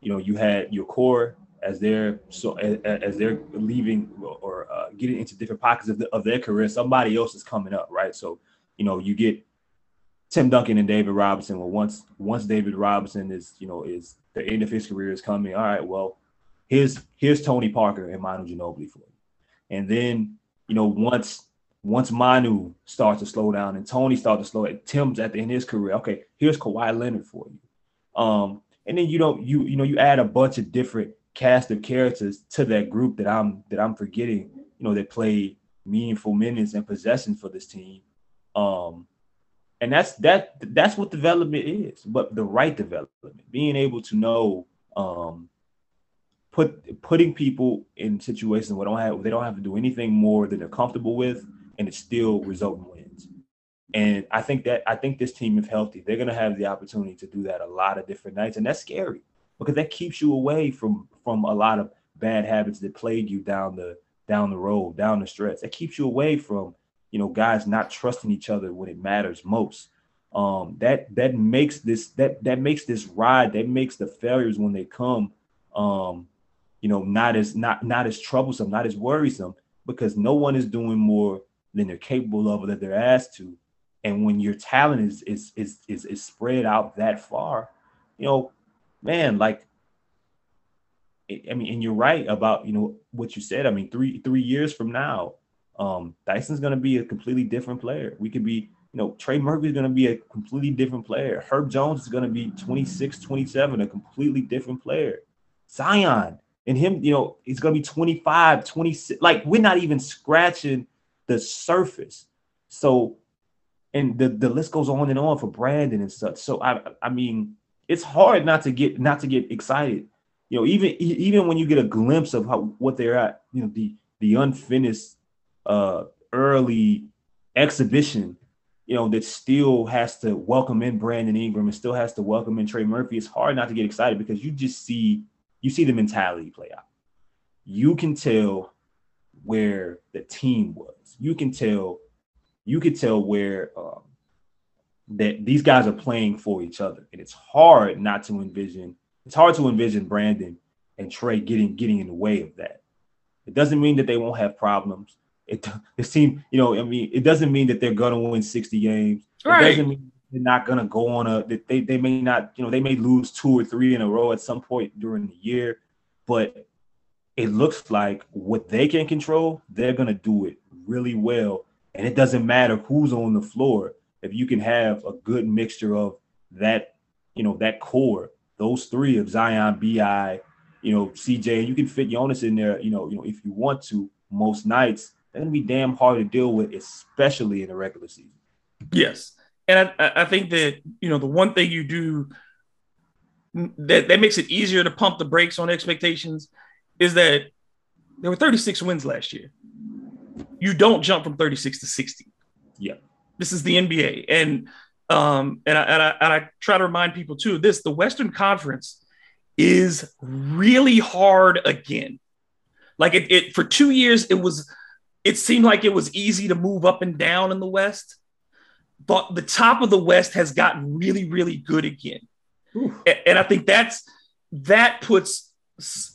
You know, you had your core as they're so as, as they're leaving or uh, getting into different pockets of, the, of their career. Somebody else is coming up, right? So, you know, you get Tim Duncan and David Robinson. Well, once once David Robinson is, you know, is the end of his career is coming. All right, well, here's here's Tony Parker and Manu Ginobili for you. And then, you know, once once Manu starts to slow down and Tony starts to slow down, Tim's at the end of his career. Okay, here's Kawhi Leonard for you. Um, and then you don't you you know you add a bunch of different cast of characters to that group that I'm that I'm forgetting, you know, that play meaningful minutes and possession for this team. Um, and that's that that's what development is but the right development being able to know um put putting people in situations where don't have they don't have to do anything more than they're comfortable with and it still result in wins. And i think that i think this team if healthy they're going to have the opportunity to do that a lot of different nights. And that's scary because that keeps you away from from a lot of bad habits that plague you down the down the road down the stretch. That keeps you away from you know, guys not trusting each other when it matters most. Um, that that makes this that that makes this ride, that makes the failures when they come, um, you know, not as not not as troublesome, not as worrisome, because no one is doing more than they're capable of or that they're asked to. And when your talent is is is is, is spread out that far, you know, man, like I mean, and you're right about you know what you said. I mean, three three years from now, um, Dyson's going to be a completely different player. We could be, you know, Trey Murphy is going to be a completely different player. Herb Jones is going to be 26, 27, a completely different player. Zion and him, you know, he's going to be 25, 26. Like we're not even scratching the surface. So, and the, the list goes on and on for Brandon and such. So I, I mean, it's hard not to get not to get excited. You know, even even when you get a glimpse of how what they're at, you know, the the unfinished uh, early exhibition, you know, that still has to welcome in Brandon Ingram and still has to welcome in Trey Murphy, it's hard not to get excited because you just see you see the mentality play out. You can tell where the team was. You can tell you could tell where um, that these guys are playing for each other, and it's hard not to envision. It's hard to envision Brandon and Trey getting getting in the way of that. It doesn't mean that they won't have problems it this team, you know, I mean, it doesn't mean that they're gonna win 60 games. Right. It doesn't mean they're not gonna go on a they they may not, you know, they may lose two or three in a row at some point during the year, but it looks like what they can control, they're gonna do it really well. And it doesn't matter who's on the floor if you can have a good mixture of that, you know, that core, those three of Zion, Bi, you know, CJ, and you can fit Jonas in there, you know, you know, if you want to most nights they're to be damn hard to deal with, especially in the regular season. Yes. And I, I think that, you know, the one thing you do that, that makes it easier to pump the brakes on expectations is that there were 36 wins last year. You don't jump from 36 to 60. Yeah. This is the NBA. And um, and I, and I and I try to remind people too this the Western Conference is really hard again. Like it, it for two years, it was it seemed like it was easy to move up and down in the West, but the top of the West has gotten really, really good again. And, and I think that's that puts,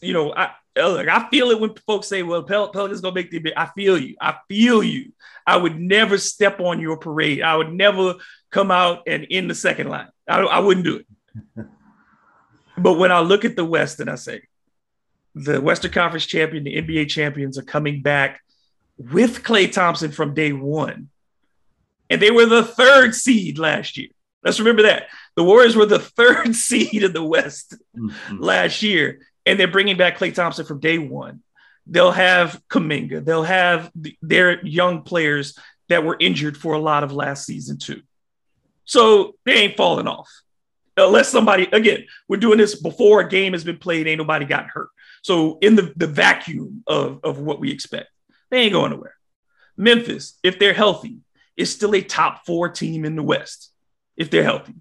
you know, I look, I feel it when folks say, well, Pel- Pelicans gonna make the. I feel you. I feel you. I would never step on your parade. I would never come out and in the second line. I, I wouldn't do it. but when I look at the West and I say, the Western Conference champion, the NBA champions are coming back with Klay Thompson from day one. And they were the third seed last year. Let's remember that. The Warriors were the third seed in the West mm-hmm. last year. And they're bringing back Klay Thompson from day one. They'll have Kuminga. They'll have their young players that were injured for a lot of last season, too. So they ain't falling off. Unless somebody, again, we're doing this before a game has been played, ain't nobody got hurt. So in the, the vacuum of, of what we expect. They ain't going nowhere. Memphis, if they're healthy, is still a top four team in the West, if they're healthy.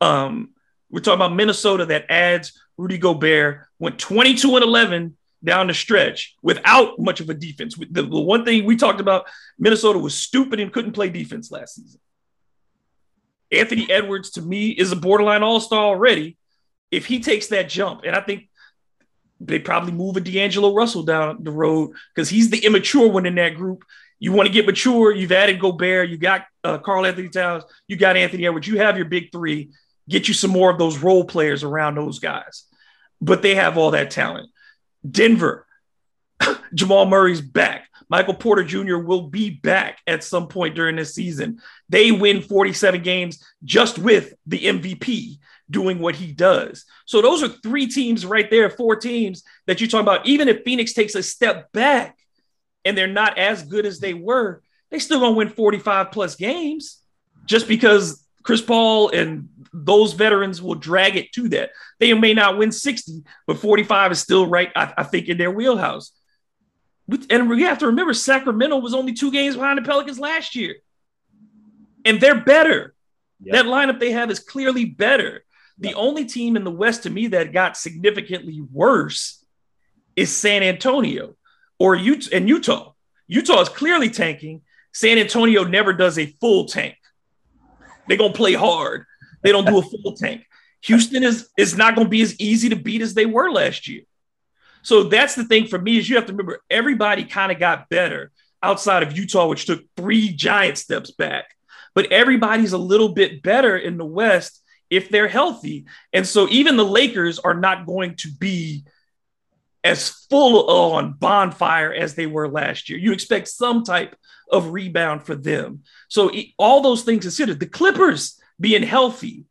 Um, we're talking about Minnesota that adds Rudy Gobert, went 22 and 11 down the stretch without much of a defense. The, the one thing we talked about, Minnesota was stupid and couldn't play defense last season. Anthony Edwards, to me, is a borderline all star already. If he takes that jump, and I think they probably move a D'Angelo Russell down the road because he's the immature one in that group. You want to get mature. You've added Gobert. You got uh, Karl-Anthony Towns. You got Anthony Edwards. You have your big three. Get you some more of those role players around those guys. But they have all that talent. Denver, Jamal Murray's back. Michael Porter Jr. will be back at some point during this season. They win 47 games just with the MVP doing what he does. So those are three teams right there, four teams that you're talking about. Even if Phoenix takes a step back and they're not as good as they were, they still gonna win 45 plus games just because Chris Paul and those veterans will drag it to that. They may not win 60, but 45 is still right, I, I think, in their wheelhouse. And we have to remember Sacramento was only two games behind the Pelicans last year. And they're better. Yep. That lineup they have is clearly better. The only team in the West to me that got significantly worse is San Antonio or Utah and Utah. Utah is clearly tanking. San Antonio never does a full tank. They're gonna play hard. They don't do a full tank. Houston is is not gonna be as easy to beat as they were last year. So that's the thing for me is you have to remember everybody kind of got better outside of Utah, which took three giant steps back. But everybody's a little bit better in the West if they're healthy. And so even the Lakers are not going to be as full on bonfire as they were last year. You expect some type of rebound for them. So all those things considered, the Clippers being healthy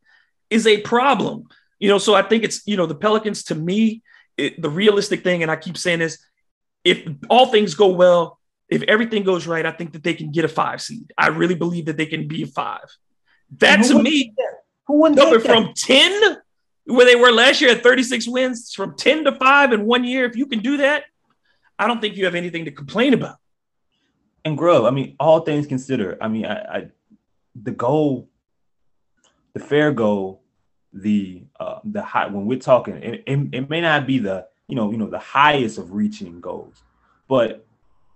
is a problem. You know, so I think it's, you know, the Pelicans to me, it, the realistic thing, and I keep saying this, if all things go well, if everything goes right, I think that they can get a five seed. I really believe that they can be a five. That to me, who that? from 10 where they were last year at 36 wins from 10 to 5 in one year. If you can do that, I don't think you have anything to complain about. And Grub, I mean, all things considered, I mean, I, I the goal, the fair goal, the uh the high when we're talking, it, it, it may not be the you know, you know, the highest of reaching goals, but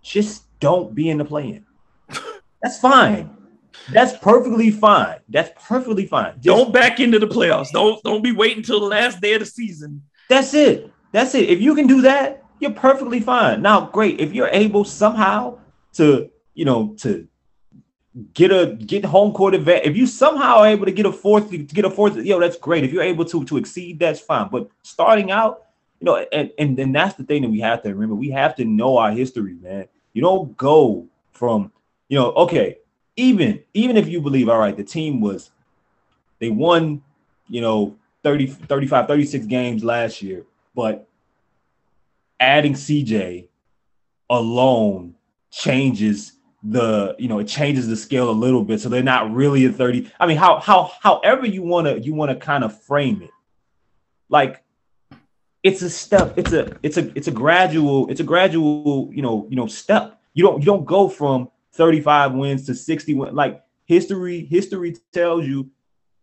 just don't be in the play-in. That's fine. That's perfectly fine. That's perfectly fine. Just, don't back into the playoffs. Don't don't be waiting until the last day of the season. That's it. That's it. If you can do that, you're perfectly fine. Now, great. If you're able somehow to, you know, to get a get home court advantage, if you somehow are able to get a fourth, to get a fourth, yo, that's great. If you're able to to exceed, that's fine. But starting out, you know, and and then that's the thing that we have to remember. We have to know our history, man. You don't go from, you know, okay, even even if you believe all right the team was they won you know 30 35 36 games last year but adding cj alone changes the you know it changes the scale a little bit. So they're not really a 30 i mean how how however you want to you want to kind of frame it. Like it's a step it's a it's a it's a gradual it's a gradual you know you know step. You don't you don't go from 35 wins to 61. Like history, history tells you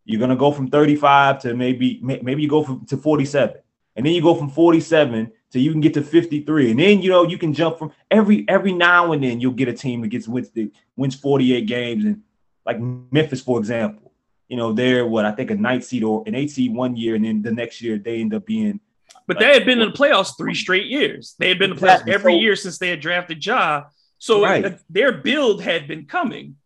you're gonna go from 35 to maybe maybe you go from to 47, and then you go from 47 to you can get to 53, and then you know you can jump from every every now and then you'll get a team that gets wins that wins 48 games, and like Memphis, for example, you know they're what I think a ninth seed or an eight seed one year, and then the next year they end up being. But like, they had been in the playoffs three straight years. They had been exactly. in the playoffs every so, year since they had drafted Ja. So right. Uh, their build had been coming.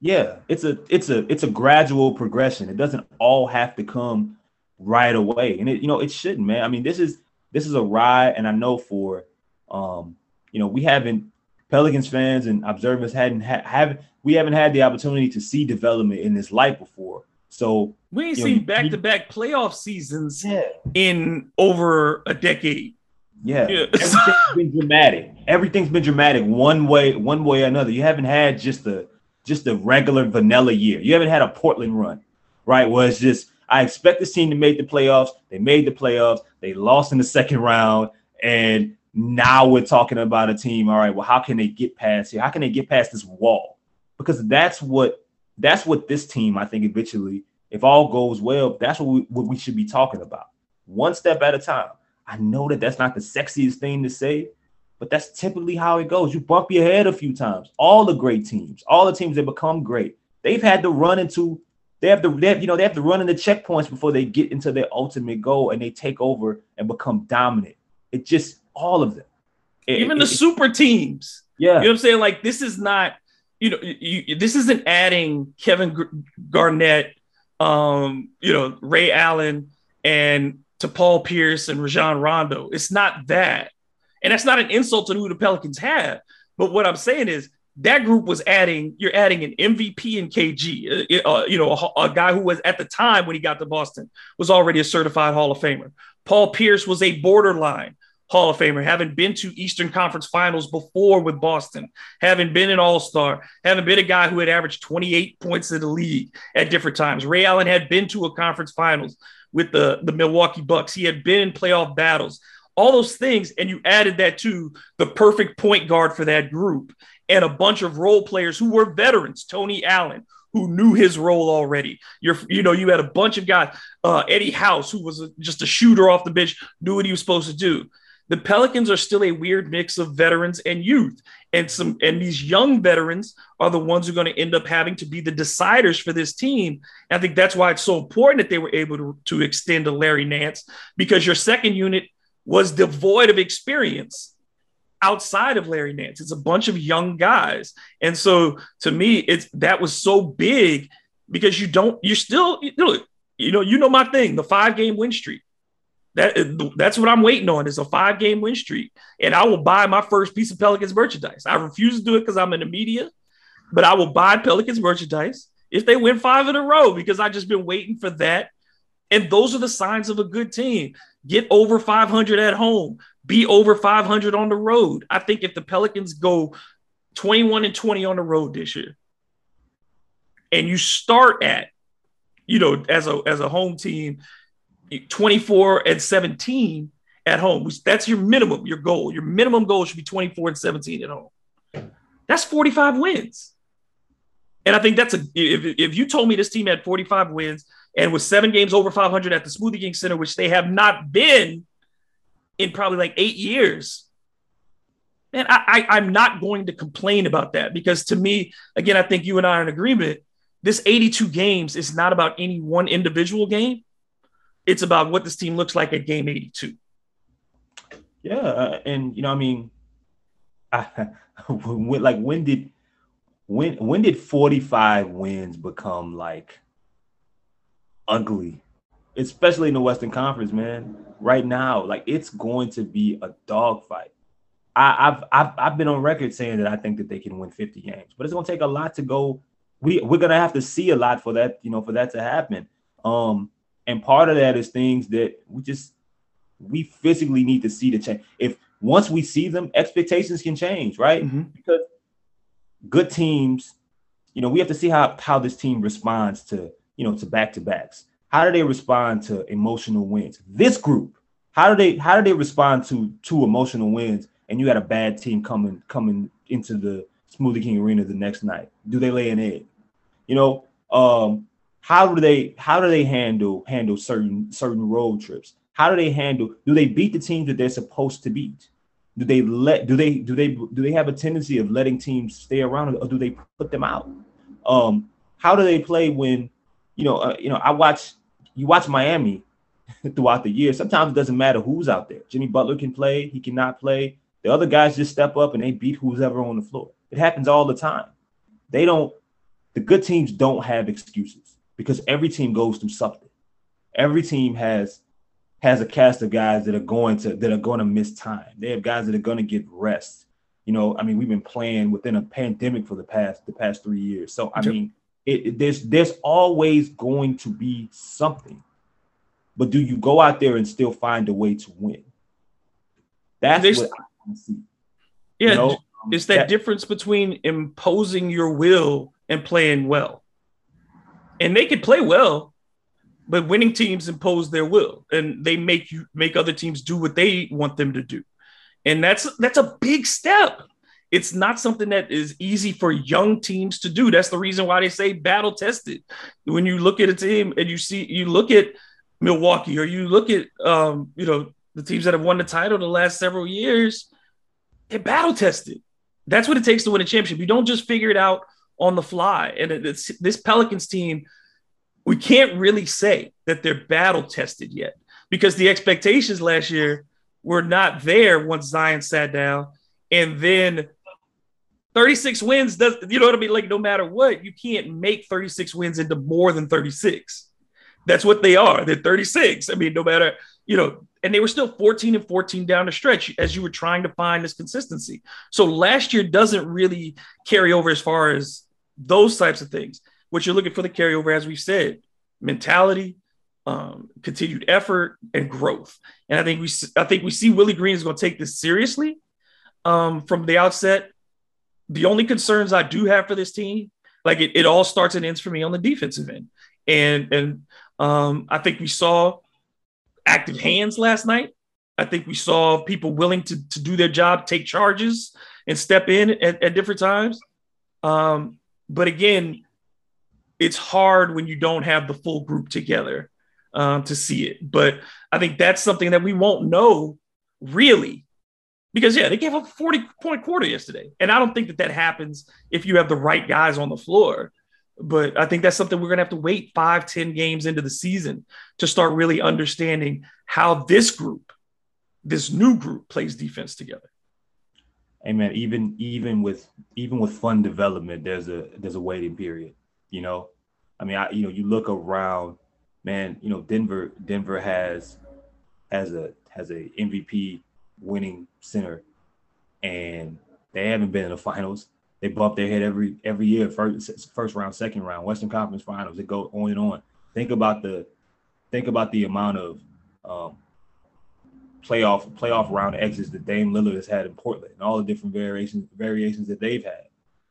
Yeah, it's a it's a it's a gradual progression. It doesn't all have to come right away, and it you know it shouldn't, man. I mean, this is this is a ride, and I know for um you know we haven't Pelicans fans and observers hadn't ha- haven't we haven't had the opportunity to see development in this light before. So we ain't seen back to back playoff seasons yeah. in over a decade. Yeah, yeah. everything's been dramatic. Everything's been dramatic one way, one way or another. You haven't had just a just a regular vanilla year. You haven't had a Portland run, right? Where it's just I expect this team to make the playoffs. They made the playoffs. They lost in the second round, and now we're talking about a team. All right, well, how can they get past here? How can they get past this wall? Because that's what that's what this team, I think, eventually, if all goes well, that's what we, what we should be talking about. One step at a time. I know that that's not the sexiest thing to say, but that's typically how it goes. You bump your head a few times. All the great teams, all the teams that become great, they've had to run into they have to they have, you know they have to run into checkpoints before they get into their ultimate goal and they take over and become dominant. It just all of them. It, Even the it, super teams. Yeah. You know what I'm saying? Like this is not, you know, you, this isn't adding Kevin Garnett, um, you know, Ray Allen and to Paul Pierce and Rajon Rondo. It's not that. And that's not an insult to who the Pelicans have. But what I'm saying is that group was adding, you're adding an MVP in KG, uh, uh, you know, a, a, guy who was at the time when he got to Boston was already a certified Hall of Famer. Paul Pierce was a borderline Hall of Famer, having been to Eastern Conference Finals before with Boston, having been an All Star, having been a guy who had averaged 28 points in the league at different times. Ray Allen had been to a conference finals with the, the Milwaukee Bucks. He had been in playoff battles, all those things. And you added that to the perfect point guard for that group and a bunch of role players who were veterans, Tony Allen, who knew his role already. You're, you know, you had a bunch of guys, uh, Eddie House, who was a, just a shooter off the bench, knew what he was supposed to do. The Pelicans are still a weird mix of veterans and youth, and some, and these young veterans are the ones who are going to end up having to be the deciders for this team. And I think that's why it's so important that they were able to, to extend to Larry Nance because your second unit was devoid of experience outside of Larry Nance. It's a bunch of young guys. And so to me, it's that was so big because you don't, you're still, you know, you know, you know my thing, the five game win streak. That, that's what I'm waiting on is a five game win streak. And I will buy my first piece of Pelicans merchandise. I refuse to do it because I'm in the media, but I will buy Pelicans merchandise if they win five in a row because I've just been waiting for that. And those are the signs of a good team. Get over 500 at home be over 500 on the road. I think if the Pelicans go 21 and 20 on the road this year, and you start at, you know, as a as a home team, 24 and 17 at home. That's your minimum, your goal. Your minimum goal should be 24 and 17 at home. That's 45 wins. And I think that's a if, if you told me this team had 45 wins and was seven games over 500 at the Smoothie King Center, which they have not been in probably like eight years. And I, I, I'm not going to complain about that because to me, again, I think you and I are in agreement. This 82 games is not about any one individual game. It's about what this team looks like at game 82. Yeah, uh, and you know, I mean, I, when, like when did when when did 45 wins become like ugly especially in the Western Conference, man. Right now, like it's going to be a dogfight. I've I've I've been on record saying that I think that they can win 50 games, but it's gonna take a lot to go. We we're gonna have to see a lot for that, you know, for that to happen. Um, and part of that is things that we just we physically need to see to change. If once we see them, expectations can change, right? Mm-hmm. Because good teams, you know, we have to see how how this team responds to you know to back to backs. How do they respond to emotional wins? This group, how do they how do they respond to two emotional wins? And you got a bad team coming coming into the Smoothie King Arena the next night. Do they lay an egg? You know, um, how do they how do they handle handle certain certain road trips? How do they handle? Do they beat the teams that they're supposed to beat? Do they let do they do they do they have a tendency of letting teams stay around or do they put them out? Um, how do they play when you know uh, you know I watch you watch Miami throughout the year. Sometimes it doesn't matter who's out there. Jimmy Butler can play, he cannot play. The other guys just step up and they beat who's ever on the floor. It happens all the time. They don't, the good teams don't have excuses because every team goes through something. Every team has has a cast of guys that are going to that are going to miss time. They have guys that are going to get rest. You know, I mean, we've been playing within a pandemic for the past the past three years. So I mean, it, there's there's always going to be something. But do you go out there and still find a way to win? That's there's, what I see. Yeah, you know? it's um, that, that difference between imposing your will and playing well. And they could play well, but winning teams impose their will and they make you make other teams do what they want them to do. And that's that's a big step. It's not something that is easy for young teams to do. That's the reason why they say battle tested. When you look at a team and you see you look at Milwaukee or you look at um, you know the teams that have won the title the last several years, they're battle tested. That's what it takes to win a championship. You don't just figure it out on the fly. And this Pelicans team, we can't really say that they're battle tested yet because the expectations last year were not there once Zion sat down. And then 36 wins does you know what I mean? Like no matter what, you can't make 36 wins into more than 36. That's what they are. They're 36. I mean, no matter, you know, and they were still 14 and 14 down the stretch as you were trying to find this consistency. So last year doesn't really carry over as far as those types of things. What you're looking for the carryover, as we've said, mentality, um, continued effort, and growth. And I think we, I think we see Willie Green is going to take this seriously um, from the outset. The only concerns I do have for this team, like it, it all starts and ends for me on the defensive end, and and um, I think we saw active hands last night. I think we saw people willing to, to do their job, take charges, and step in at, at different times. Um, but again, it's hard when you don't have the full group together um, to see it. But I think that's something that we won't know really because, yeah, they gave up a 40 point quarter yesterday. And I don't think that that happens if you have the right guys on the floor. But I think that's something we're going to have to wait five, ten games into the season to start really understanding how this group, this new group, plays defense together. Hey man, even even with even with fun development, there's a there's a waiting period. You know, I mean, I you know, you look around, man. You know, Denver Denver has has a has a MVP winning center, and they haven't been in the finals they bump their head every every year, first first round, second round, Western Conference Finals. It go on and on. Think about the think about the amount of um, playoff playoff round exits that Dame Lillard has had in Portland and all the different variations variations that they've had.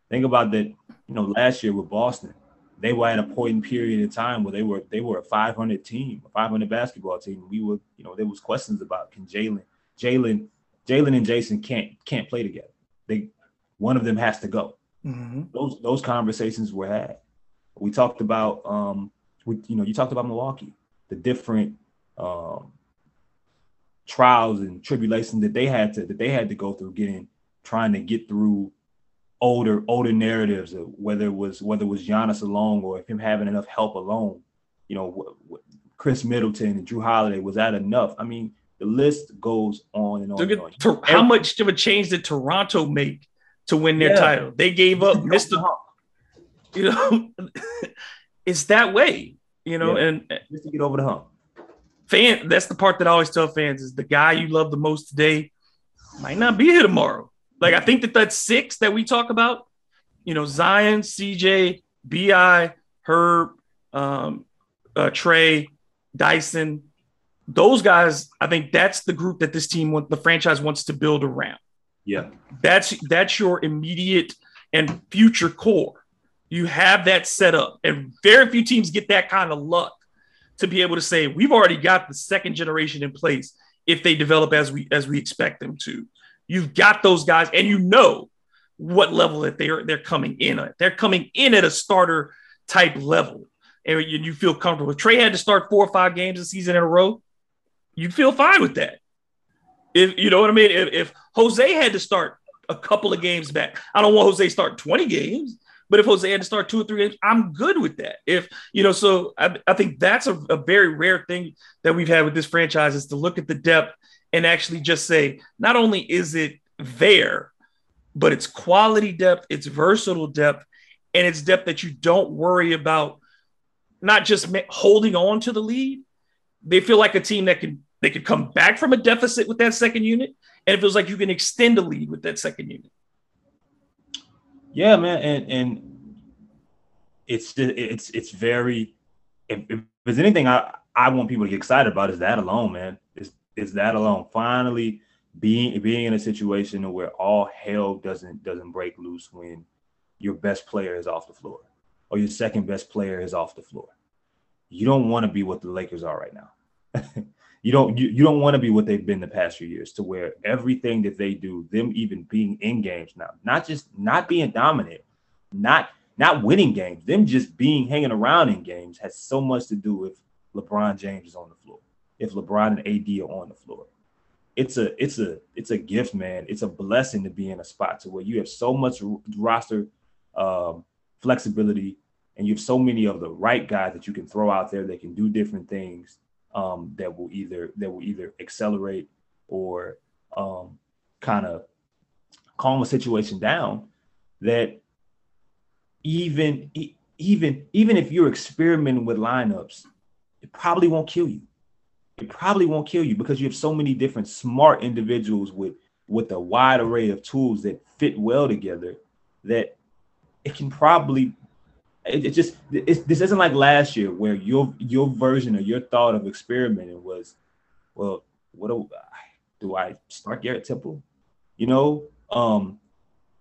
Think about that. You know, last year with Boston, they were at a point in period of time where they were they were a 500 team, a 500 basketball team. We were, you know, there was questions about can Jalen, Jalen, Jalen and Jason can't can't play together. They one of them has to go. Mm-hmm. Those those conversations were had. We talked about um, we, you know, you talked about Milwaukee, the different um, trials and tribulations that they had to that they had to go through getting trying to get through older older narratives of whether it was whether it was Giannis alone or if him having enough help alone. You know, Khris Middleton and Jrue Holiday was that enough? I mean, the list goes on and on. And on. To, how much of a change did Toronto make to win their yeah. title. They gave up Mr. You know, it's that way, you know, yeah. and just to get over the hump. Fan, that's the part that I always tell fans is the guy you love the most today might not be here tomorrow. Like I think that that six that we talk about, you know, Zion, CJ, Bi, Herb, um, uh, Trey, Dyson, those guys. I think that's the group that this team, the franchise wants to build around. Yeah. That's that's your immediate and future core. You have that set up. And very few teams get that kind of luck to be able to say, we've already got the second generation in place if they develop as we as we expect them to. You've got those guys, and you know what level that they're they're coming in at. They're coming in at a starter type level. And you feel comfortable. If Trey had to start four or five games a season in a row, you feel fine with that. If you know what I mean, if, if Jose had to start a couple of games back, I don't want Jose to start 20 games, but if Jose had to start two or three games, I'm good with that. If you know, so I, I think that's a, a very rare thing that we've had with this franchise is to look at the depth and actually just say, not only is it there, but it's quality depth, it's versatile depth, and it's depth that you don't worry about not just holding on to the lead. They feel like a team that can they could come back from a deficit with that second unit, and it feels like you can extend a lead with that second unit. Yeah, man, and and it's it's it's very. If, if there's anything I I want people to get excited about is that alone, man. Is is that alone? Finally, being being in a situation where all hell doesn't doesn't break loose when your best player is off the floor or your second best player is off the floor. You don't want to be what the Lakers are right now. you don't you, you don't want to be what they've been the past few years to where everything that they do, them even being in games now, not just not being dominant, not not winning games, them just being hanging around in games has so much to do with LeBron James is on the floor. If LeBron and AD are on the floor. It's a it's a it's a gift, man. It's a blessing to be in a spot to where you have so much roster um, flexibility and you have so many of the right guys that you can throw out there that can do different things um, that will either that will either accelerate or um, kind of calm a situation down that even even even if you're experimenting with lineups it probably won't kill you. It probably won't kill you because you have so many different smart individuals with with a wide array of tools that fit well together that it can probably it, it just this isn't like last year where your your version or your thought of experimenting was, well, what do, do I start Garrett Temple? You know, um,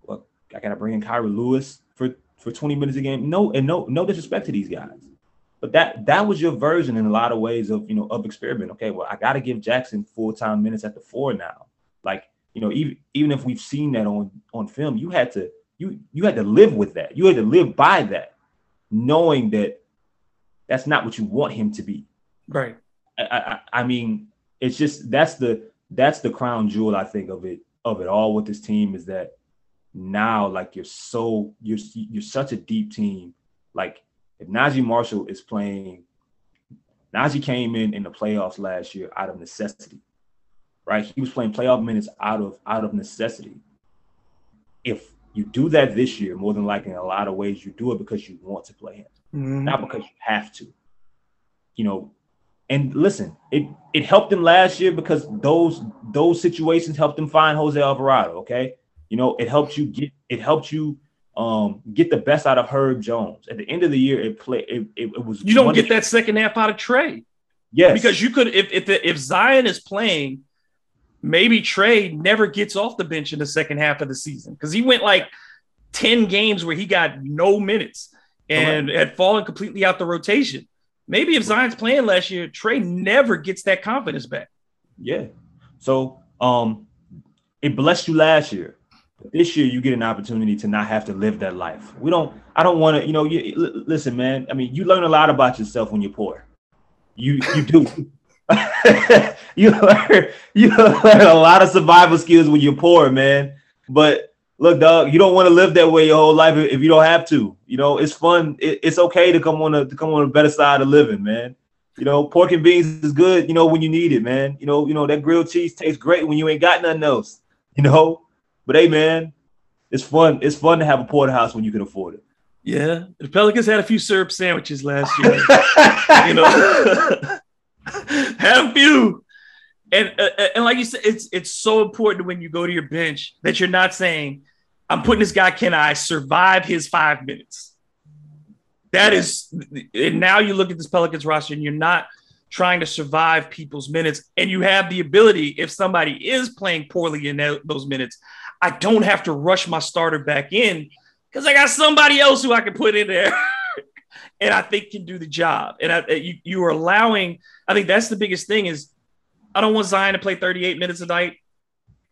well, I gotta bring in Kira Lewis for for 20 minutes a game. No, and no no disrespect to these guys, but that that was your version in a lot of ways of you know of experiment. Okay, well, I gotta give Jaxson full time minutes at the four now. Like you know, even even if we've seen that on on film, you had to you you had to live with that. You had to live by that knowing that that's not what you want him to be. Right. I, I, I mean, it's just that's the that's the crown jewel I think of it of it all with this team is that now like you're so you're you're such a deep team. Like if Naji Marshall is playing, Naji came in in the playoffs last year out of necessity, right? He was playing playoff minutes out of out of necessity. If you do that this year, more than likely in a lot of ways, you do it because you want to play him, mm-hmm. not because you have to. You know, and listen, it it helped them last year because those those situations helped them find Jose Alvarado. Okay, you know, it helped you get it helped you um get the best out of Herb Jones. At the end of the year, it play it, it, it was you don't get that second half out of Trey. Yes, because you could if if the, if Zion is playing maybe Trey never gets off the bench in the second half of the season because he went like 10 games where he got no minutes and had fallen completely out the rotation. Maybe if Zion's playing last year, Trey never gets that confidence back. Yeah. So um it blessed you last year. This year you get an opportunity to not have to live that life. We don't I don't want to, you know, you, listen, man. I mean, you learn a lot about yourself when you're poor. You you do. you learn you learn a lot of survival skills when you're poor, man. But look, dog, you don't want to live that way your whole life if you don't have to. You know, it's fun. It, it's okay to come on a to come on a better side of living, man. You know, pork and beans is good. You know, when you need it, man. You know, you know that grilled cheese tastes great when you ain't got nothing else. You know, but hey, man, it's fun. It's fun to have a porterhouse when you can afford it. Yeah, the Pelicans had a few syrup sandwiches last year. you know. have few. And uh, uh, and like you said, it's it's so important when you go to your bench that you're not saying, "I'm putting this guy. Can I survive his five minutes?" That is, and now you look at this Pelicans roster, and you're not trying to survive people's minutes, and you have the ability. If somebody is playing poorly in those minutes, I don't have to rush my starter back in because I got somebody else who I can put in there. and I think can do the job. And I, you, you are allowing. I think that's the biggest thing is I don't want Zion to play 38 minutes a night.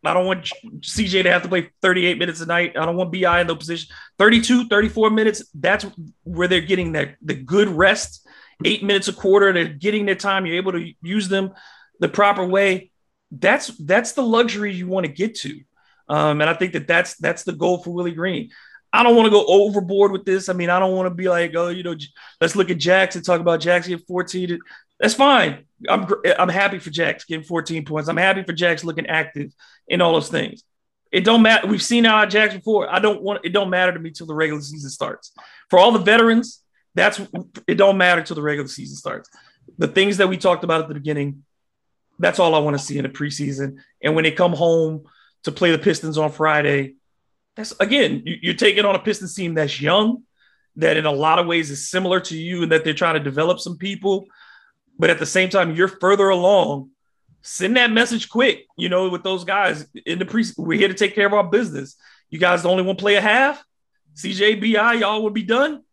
I don't want CJ to have to play 38 minutes a night. I don't want BI in the position 32, 34 minutes. That's where they're getting that the good rest, eight minutes a quarter. They're getting their time. You're able to use them the proper way. That's that's the luxury you want to get to, um, and I think that that's that's the goal for Willie Green. I don't want to go overboard with this. I mean, I don't want to be like, oh, you know, let's look at Jaxson, talk about Jaxson at 14. That's fine. I'm I'm happy for Jax getting 14 points. I'm happy for Jax looking active in all those things. It don't matter. We've seen how Jax before. I don't want it. Don't matter to me till the regular season starts. For all the veterans, that's it. Don't matter till the regular season starts. The things that we talked about at the beginning, that's all I want to see in the preseason. And when they come home to play the Pistons on Friday, that's again, you, are taking on a Pistons team that's young, that in a lot of ways is similar to you, and that they're trying to develop some people. But at the same time, you're further along. Send that message quick, you know, with those guys in the pre. We're here to take care of our business. You guys only one play a half. CJ BI, y'all would be done.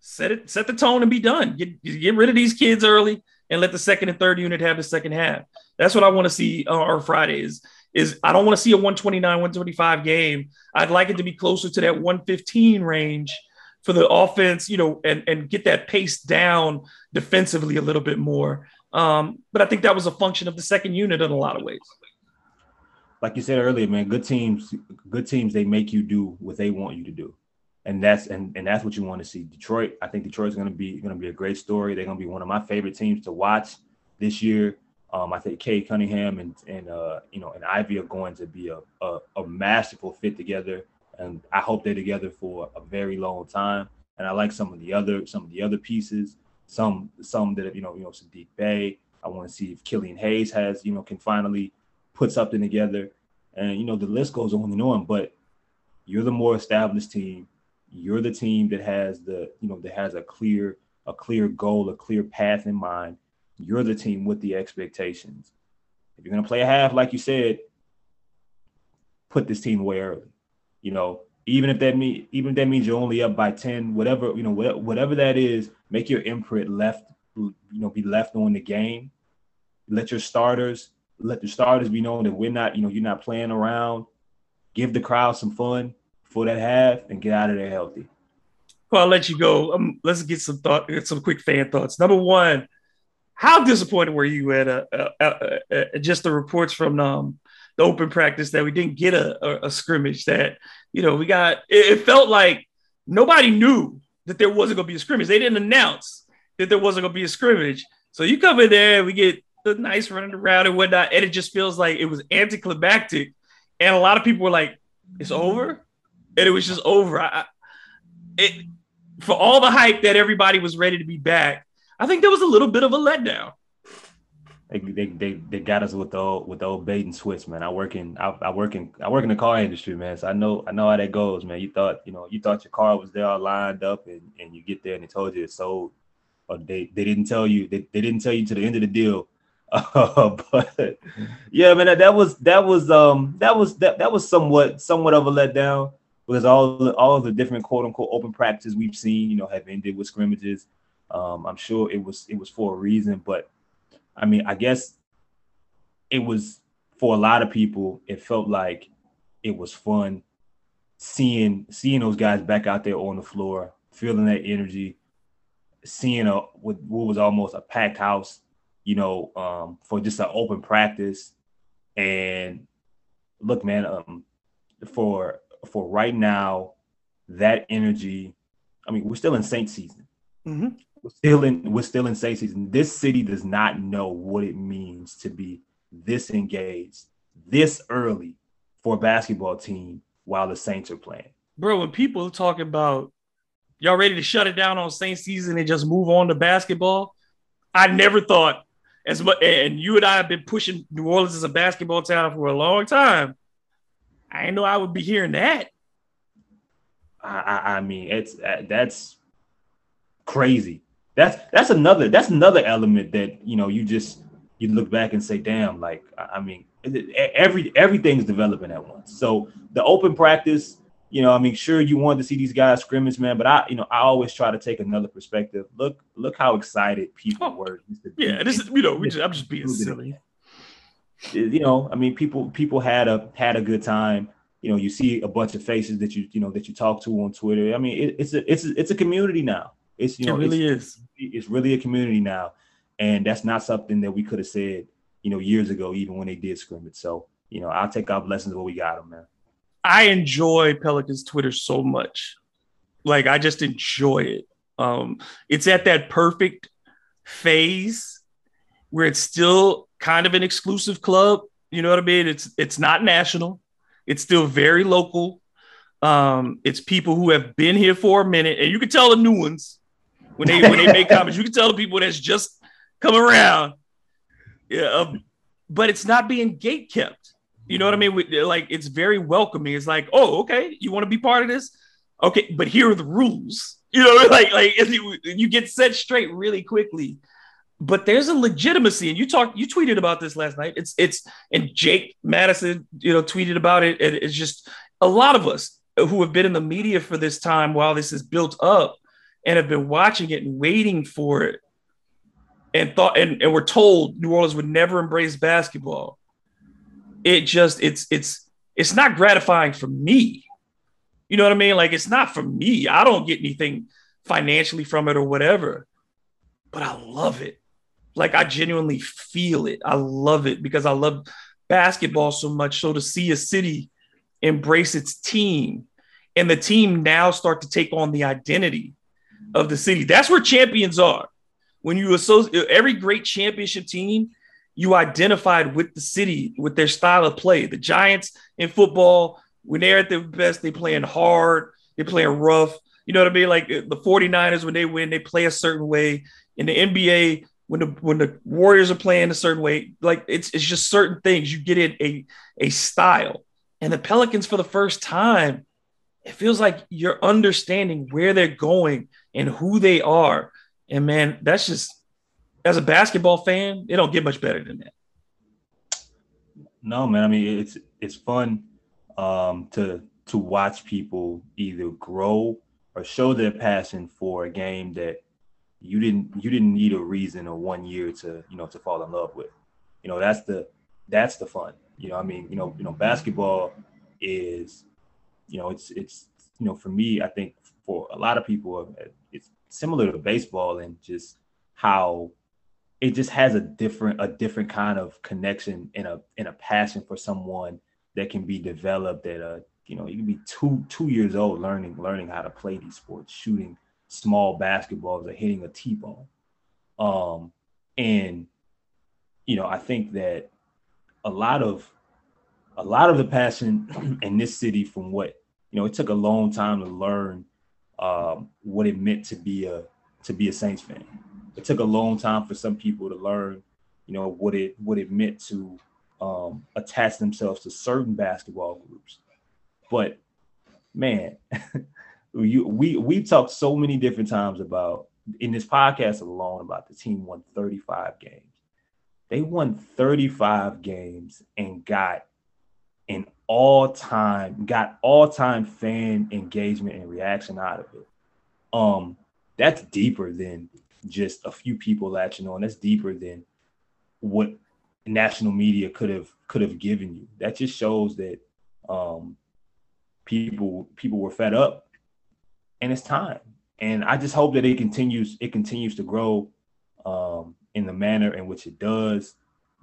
Set it, set the tone and be done. Get get rid of these kids early. and let the second and third unit have the second half. That's what I want to see on our Fridays. Is I don't want to see a 129, 125 game. I'd like it to be closer to that 115 range for the offense, you know, and, and get that pace down defensively a little bit more. Um, but I think that was a function of the second unit in a lot of ways. Like you said earlier, man, good teams, good teams, they make you do what they want you to do. And that's and, and that's what you want to see. Detroit, I think Detroit's gonna be gonna be a great story. They're gonna be one of my favorite teams to watch this year. Um, I think Cade Cunningham and and uh, you know and Ivey are going to be a, a, a masterful fit together and I hope they're together for a very long time. And I like some of the other some of the other pieces, some some that you know you know Saddiq Bey. I want to see if Killian Hayes has you know can finally put something together, and you know the list goes on and on. But you're the more established team. You're the team that has the you know that has a clear a clear goal, a clear path in mind. You're the team with the expectations. If you're gonna play a half, like you said, put this team away early. You know, even if that mean even if that means you're only up by 10, whatever, you know, whatever, whatever that is, make your imprint left, you know, be left on the game. Let your starters, let the starters be known that we're not, you know, you're not playing around. Give the crowd some fun for that half and get out of there healthy. Well, I'll let you go. Um, let's get some thought, some quick fan thoughts. Number one, how disappointed were you at uh, uh, uh, uh just the reports from um, the open practice that we didn't get a, a, a scrimmage that you know we got it, it, felt like nobody knew that there wasn't going to be a scrimmage. They didn't announce that there wasn't going to be a scrimmage. So you come in there and we get the nice running around and whatnot and it just feels like it was anticlimactic. And a lot of people were like it's over? And it was just over. I, it for all the hype that everybody was ready to be back i think there was a little bit of a letdown they, they, they, they got us with the old, with the old bait and switch, man. I work in I, I work in I work in the car industry, man. So I know I know how that goes, man. You thought you know you thought your car was there all lined up, and, and you get there and they told you it's sold, or they, they didn't tell you they, they didn't tell you to the end of the deal. Uh, but yeah, man, that, that was that was um that was that that was somewhat somewhat of a letdown because all the, all of the different quote unquote open practices we've seen, you know, have ended with scrimmages. Um, I'm sure it was it was for a reason, but I mean, I guess it was for a lot of people, it felt like it was fun seeing seeing those guys back out there on the floor, feeling that energy, seeing a what, what was almost a packed house, you know, um, for just an open practice. And look, man, um, for for right now, that energy. I mean, we're still in Saint season. Mm-hmm. We're still in we're still in Saint season. This city does not know what it means to be this engaged this early for a basketball team while the Saints are playing. Bro, when people talk about y'all ready to shut it down on Saints season and just move on to basketball, I never thought as much. And you and I have been pushing New Orleans as a basketball town for a long time. I didn't know I would be hearing that. I, I mean, it's uh, that's crazy. That's that's another that's another element that you know you just you look back and say, damn, like I mean, every everything's developing at once. So the open practice, you know, I mean, sure you want to see these guys scrimmage, man, but I, you know, I always try to take another perspective. Look, look how excited people oh, were. Yeah, this is you know, just, I'm just being silly. You know, I mean, people people had a had a good time. You know, you see a bunch of faces that you you know that you talk to on Twitter. I mean, it, it's a it's a, it's a community now. It's you know, it really it's, is. It's really a community now, and that's not something that we could have said, you know, years ago, even when they did scrimmage. So, you know, I'll take our blessings where we got them, man. I enjoy Pelicans Twitter so much. Like I just enjoy it. Um, it's at that perfect phase where it's still kind of an exclusive club. You know what I mean? It's it's not national. It's still very local. Um, it's people who have been here for a minute, and you can tell the new ones when they when they make comments. You can tell the people that's just come around. Yeah, um, but it's not being gate kept. You know what I mean? We, like it's very welcoming. It's like, oh, okay, you want to be part of this? Okay, but here are the rules. You know, like like you, you get set straight really quickly. But there's a legitimacy, and you talked, you tweeted about this last night. It's it's and Jake Madison, you know, tweeted about it. And it's just a lot of us who have been in the media for this time while this is built up and have been watching it and waiting for it and thought and, and were told New Orleans would never embrace basketball, it just it's it's it's not gratifying for me. You know what I mean? Like it's not for me. I don't get anything financially from it or whatever, but I love it. Like I genuinely feel it. I love it because I love basketball so much. So to see a city embrace its team and the team now start to take on the identity of the city. That's where champions are. When you associate every great championship team, you identified with the city, with their style of play. The Giants in football, when they're at their best, they playing hard, they're playing rough. You know what I mean? Like the 49ers, when they win, they play a certain way. In the NBA, when the when the Warriors are playing a certain way, like it's it's just certain things. You get in a a style. And the Pelicans, for the first time, it feels like you're understanding where they're going and who they are. And man, that's just as a basketball fan, it don't get much better than that. No, man. I mean, it's it's fun um, to to watch people either grow or show their passion for a game that you didn't you didn't need a reason or one year to you know to fall in love with. You know, that's the that's the fun. You know, I mean, you know, you know, basketball is, you know, it's it's you know, for me, I think for a lot of people, it's similar to baseball and just how it just has a different a different kind of connection and a and a passion for someone that can be developed at a you know you can be two two years old learning learning how to play these sports shooting small basketballs or hitting a t-ball um and you know i think that a lot of a lot of the passion in this city from what you know it took a long time to learn um, what it meant to be a to be a Saints fan. It took a long time for some people to learn, you know, what it what it meant to um, attach themselves to certain basketball groups. But man, you, we we talked so many different times about in this podcast alone about the team won 35 games. They won 35 games and got an all-time, got all-time fan engagement and reaction out of it. Um, that's deeper than just a few people latching on. That's deeper than what national media could have could have given you. That just shows that um, people people were fed up, and it's time. And I just hope that it continues it continues to grow um, in the manner in which it does,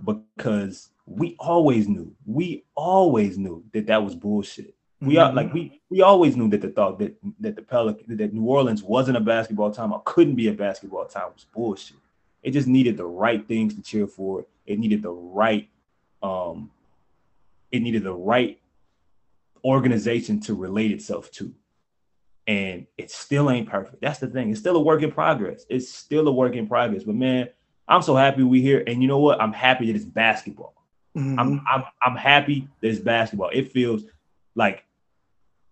because we always knew we always knew that that was bullshit. We mm-hmm. are like we we always knew that the thought that that the Pelican that New Orleans wasn't a basketball town or couldn't be a basketball town was bullshit. It just needed the right things to cheer for. It needed the right um it needed the right organization to relate itself to. And it still ain't perfect. That's the thing. It's still a work in progress. It's still a work in progress. But man, I'm so happy we here. And you know what? I'm happy that it's basketball. Mm-hmm. I'm, I'm I'm happy it's basketball. It feels like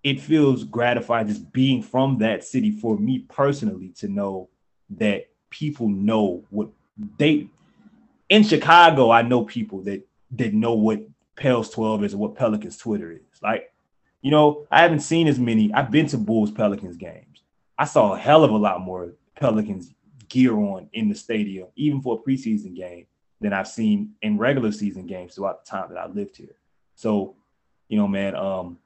it feels gratifying just being from that city for me personally to know that people know what they in Chicago. I know people that that know what Pels 12 is or what Pelicans Twitter is. Like, you know, I haven't seen as many. I've been to Bulls Pelicans games. I saw a hell of a lot more Pelicans gear on in the stadium, even for a preseason game, than I've seen in regular season games throughout the time that I lived here. So, you know, man, um,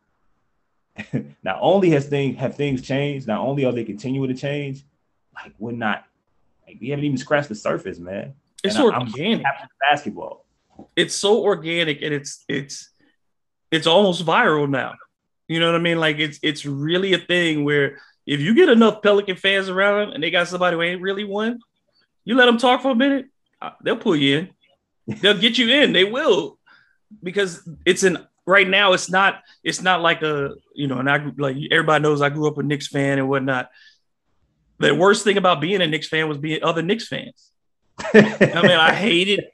not only has things have things changed, not only are they continuing to change, like we're not like we haven't even scratched the surface, man. It's and organic I, basketball. It's so organic and it's it's it's almost viral now. You know what I mean? Like it's it's really a thing where if you get enough Pelican fans around and they got somebody who ain't really won, you let them talk for a minute, they'll pull you in. They'll get you in. They will because it's an right now it's not it's not like a you know and I like everybody knows I grew up a Knicks fan and whatnot. The worst thing about being a Knicks fan was being other Knicks fans. I mean, I hated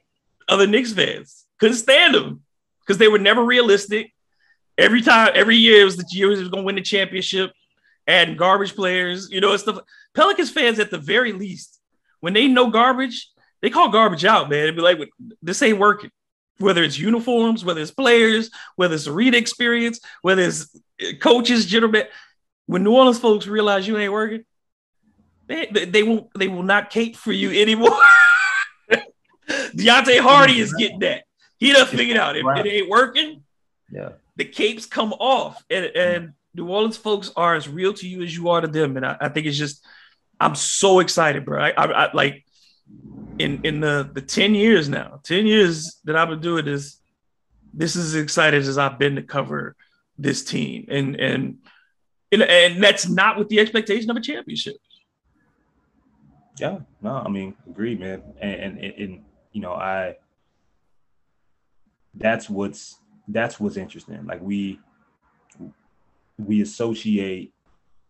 other Knicks fans. Couldn't stand them because they were never realistic. Every time, every year it was the year was going to win the championship, and garbage players. You know, it's the Pelicans fans at the very least when they know garbage, they call garbage out, man. It'd be like, this ain't working whether it's uniforms, whether it's players, whether it's arena experience, whether it's coaches, general. When New Orleans folks realize you ain't working, they, they, won't they will not cape for you anymore. Deonte Hardy is getting that. He done figured out if it ain't working, yeah, the capes come off. And, and New Orleans folks are as real to you as you are to them. And I, I think it's just, I'm so excited, bro. I, I, I, like in in the the 10 years now, 10 years that I've been doing this, this is as excited as I've been to cover this team. And and and, that's not with the expectation of a championship. Yeah, no, I mean, agreed, man. And, and, and you know, I that's what's that's what's interesting. Like we we associate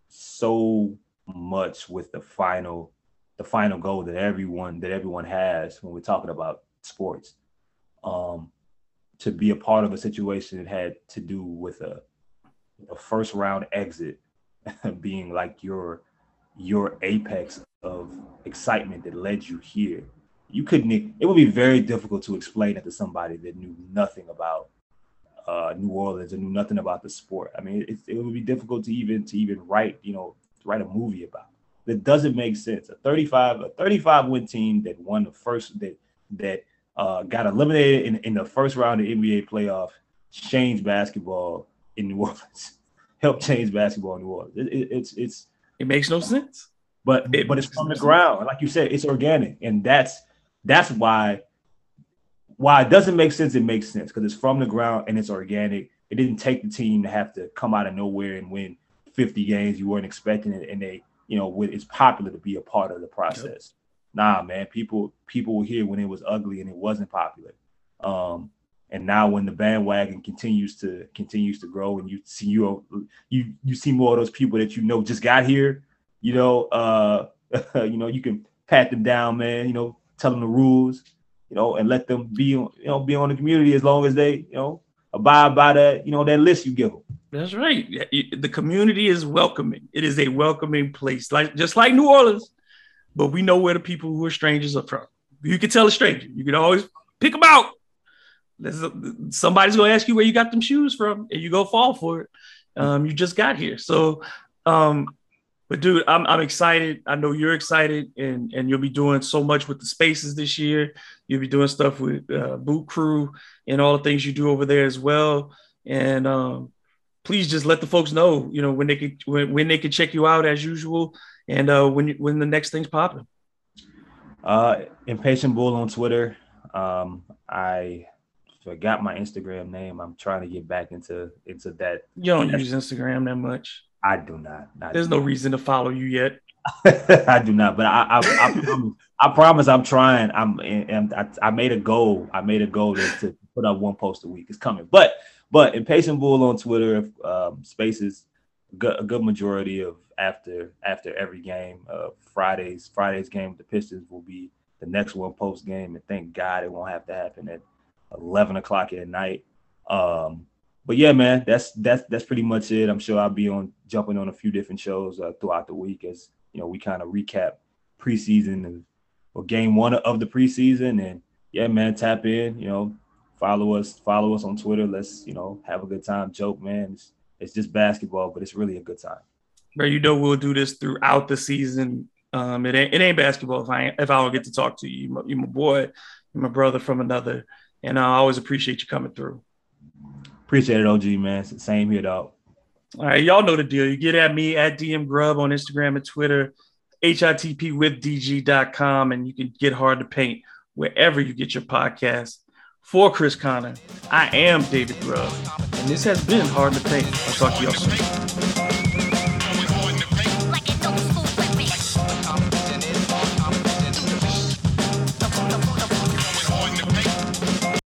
so much with the final the final goal that everyone that everyone has when we're talking about sports. Um, to be a part of a situation that had to do with a, a first round exit being like your your apex of excitement that led you here you couldn't it would be very difficult to explain it to somebody that knew nothing about uh, New Orleans and knew nothing about the sport. I mean, it, it would be difficult to even to even write, you know, write a movie about. That doesn't make sense. A 35 a 35 win team that won the first that that uh, got eliminated in, in the first round of NBA playoff changed basketball in New Orleans. Helped change basketball in New Orleans. It, it, it's it's it makes no sense. But it, but it's from the ground, like you said, it's organic, and that's that's why why it doesn't make sense. It makes sense because it's from the ground and it's organic. It didn't take the team to have to come out of nowhere and win 50 games you weren't expecting it, and they you know it's popular to be a part of the process. Yep. Nah, man, people people were here when it was ugly and it wasn't popular. Um, and now when the bandwagon continues to continues to grow and you see you you you see more of those people that you know just got here you know uh you know you can pat them down man you know tell them the rules, you know, and let them be, you know, be on the community as long as they, you know, abide by that, you know, that list you give them. That's right. The community is welcoming. It is a welcoming place, like just like New Orleans. But we know where the people who are strangers are from. You can tell a stranger. You can always pick them out. somebody's gonna ask you where you got them shoes from, and you go fall for it. Um, you just got here, so um, but dude, I'm I'm excited. I know you're excited, and and you'll be doing so much with the spaces this year. You'll be doing stuff with uh, Boot Crew and all the things you do over there as well. And um, please just let the folks know, you know, when they can when, when they can check you out as usual, and uh, when when the next thing's popping. Uh, impatient bull on Twitter. Um, I forgot my Instagram name. I'm trying to get back into into that. You don't use Instagram that much. I do not. I There's do no not. reason to follow you yet. I do not, but I I, I, promise, I, promise I'm trying. I'm and I, I made a goal. I made a goal to, to, put up one post a week. It's coming, but but impatient bull on Twitter um, spaces a good majority of after after every game. Uh, Fridays Fridays game with the Pistons will be the next one post game, and thank God it won't have to happen at eleven o'clock at night. Um, but yeah, man, that's that's that's pretty much it. I'm sure I'll be on jumping on a few different shows uh, throughout the week as you know we kind of recap preseason and or game one of the preseason. And yeah, man, tap in. You know, follow us, follow us on Twitter. Let's you know have a good time. Joke, man. It's, it's just basketball, but it's really a good time. Bro, you know we'll do this throughout the season. Um, it ain't it ain't basketball if I if I don't get to talk to you. You're my boy, you're my brother from another, and I always appreciate you coming through. Appreciate it, OG, man. Same here, dog. All right, y'all know the deal. You get at me at DM Grub on Instagram and Twitter, HITP with DG.com, and you can get hard to paint wherever you get your podcast. For Chris Connor, I am David Grubb, and this has been Hard to Paint. I'll talk to y'all soon.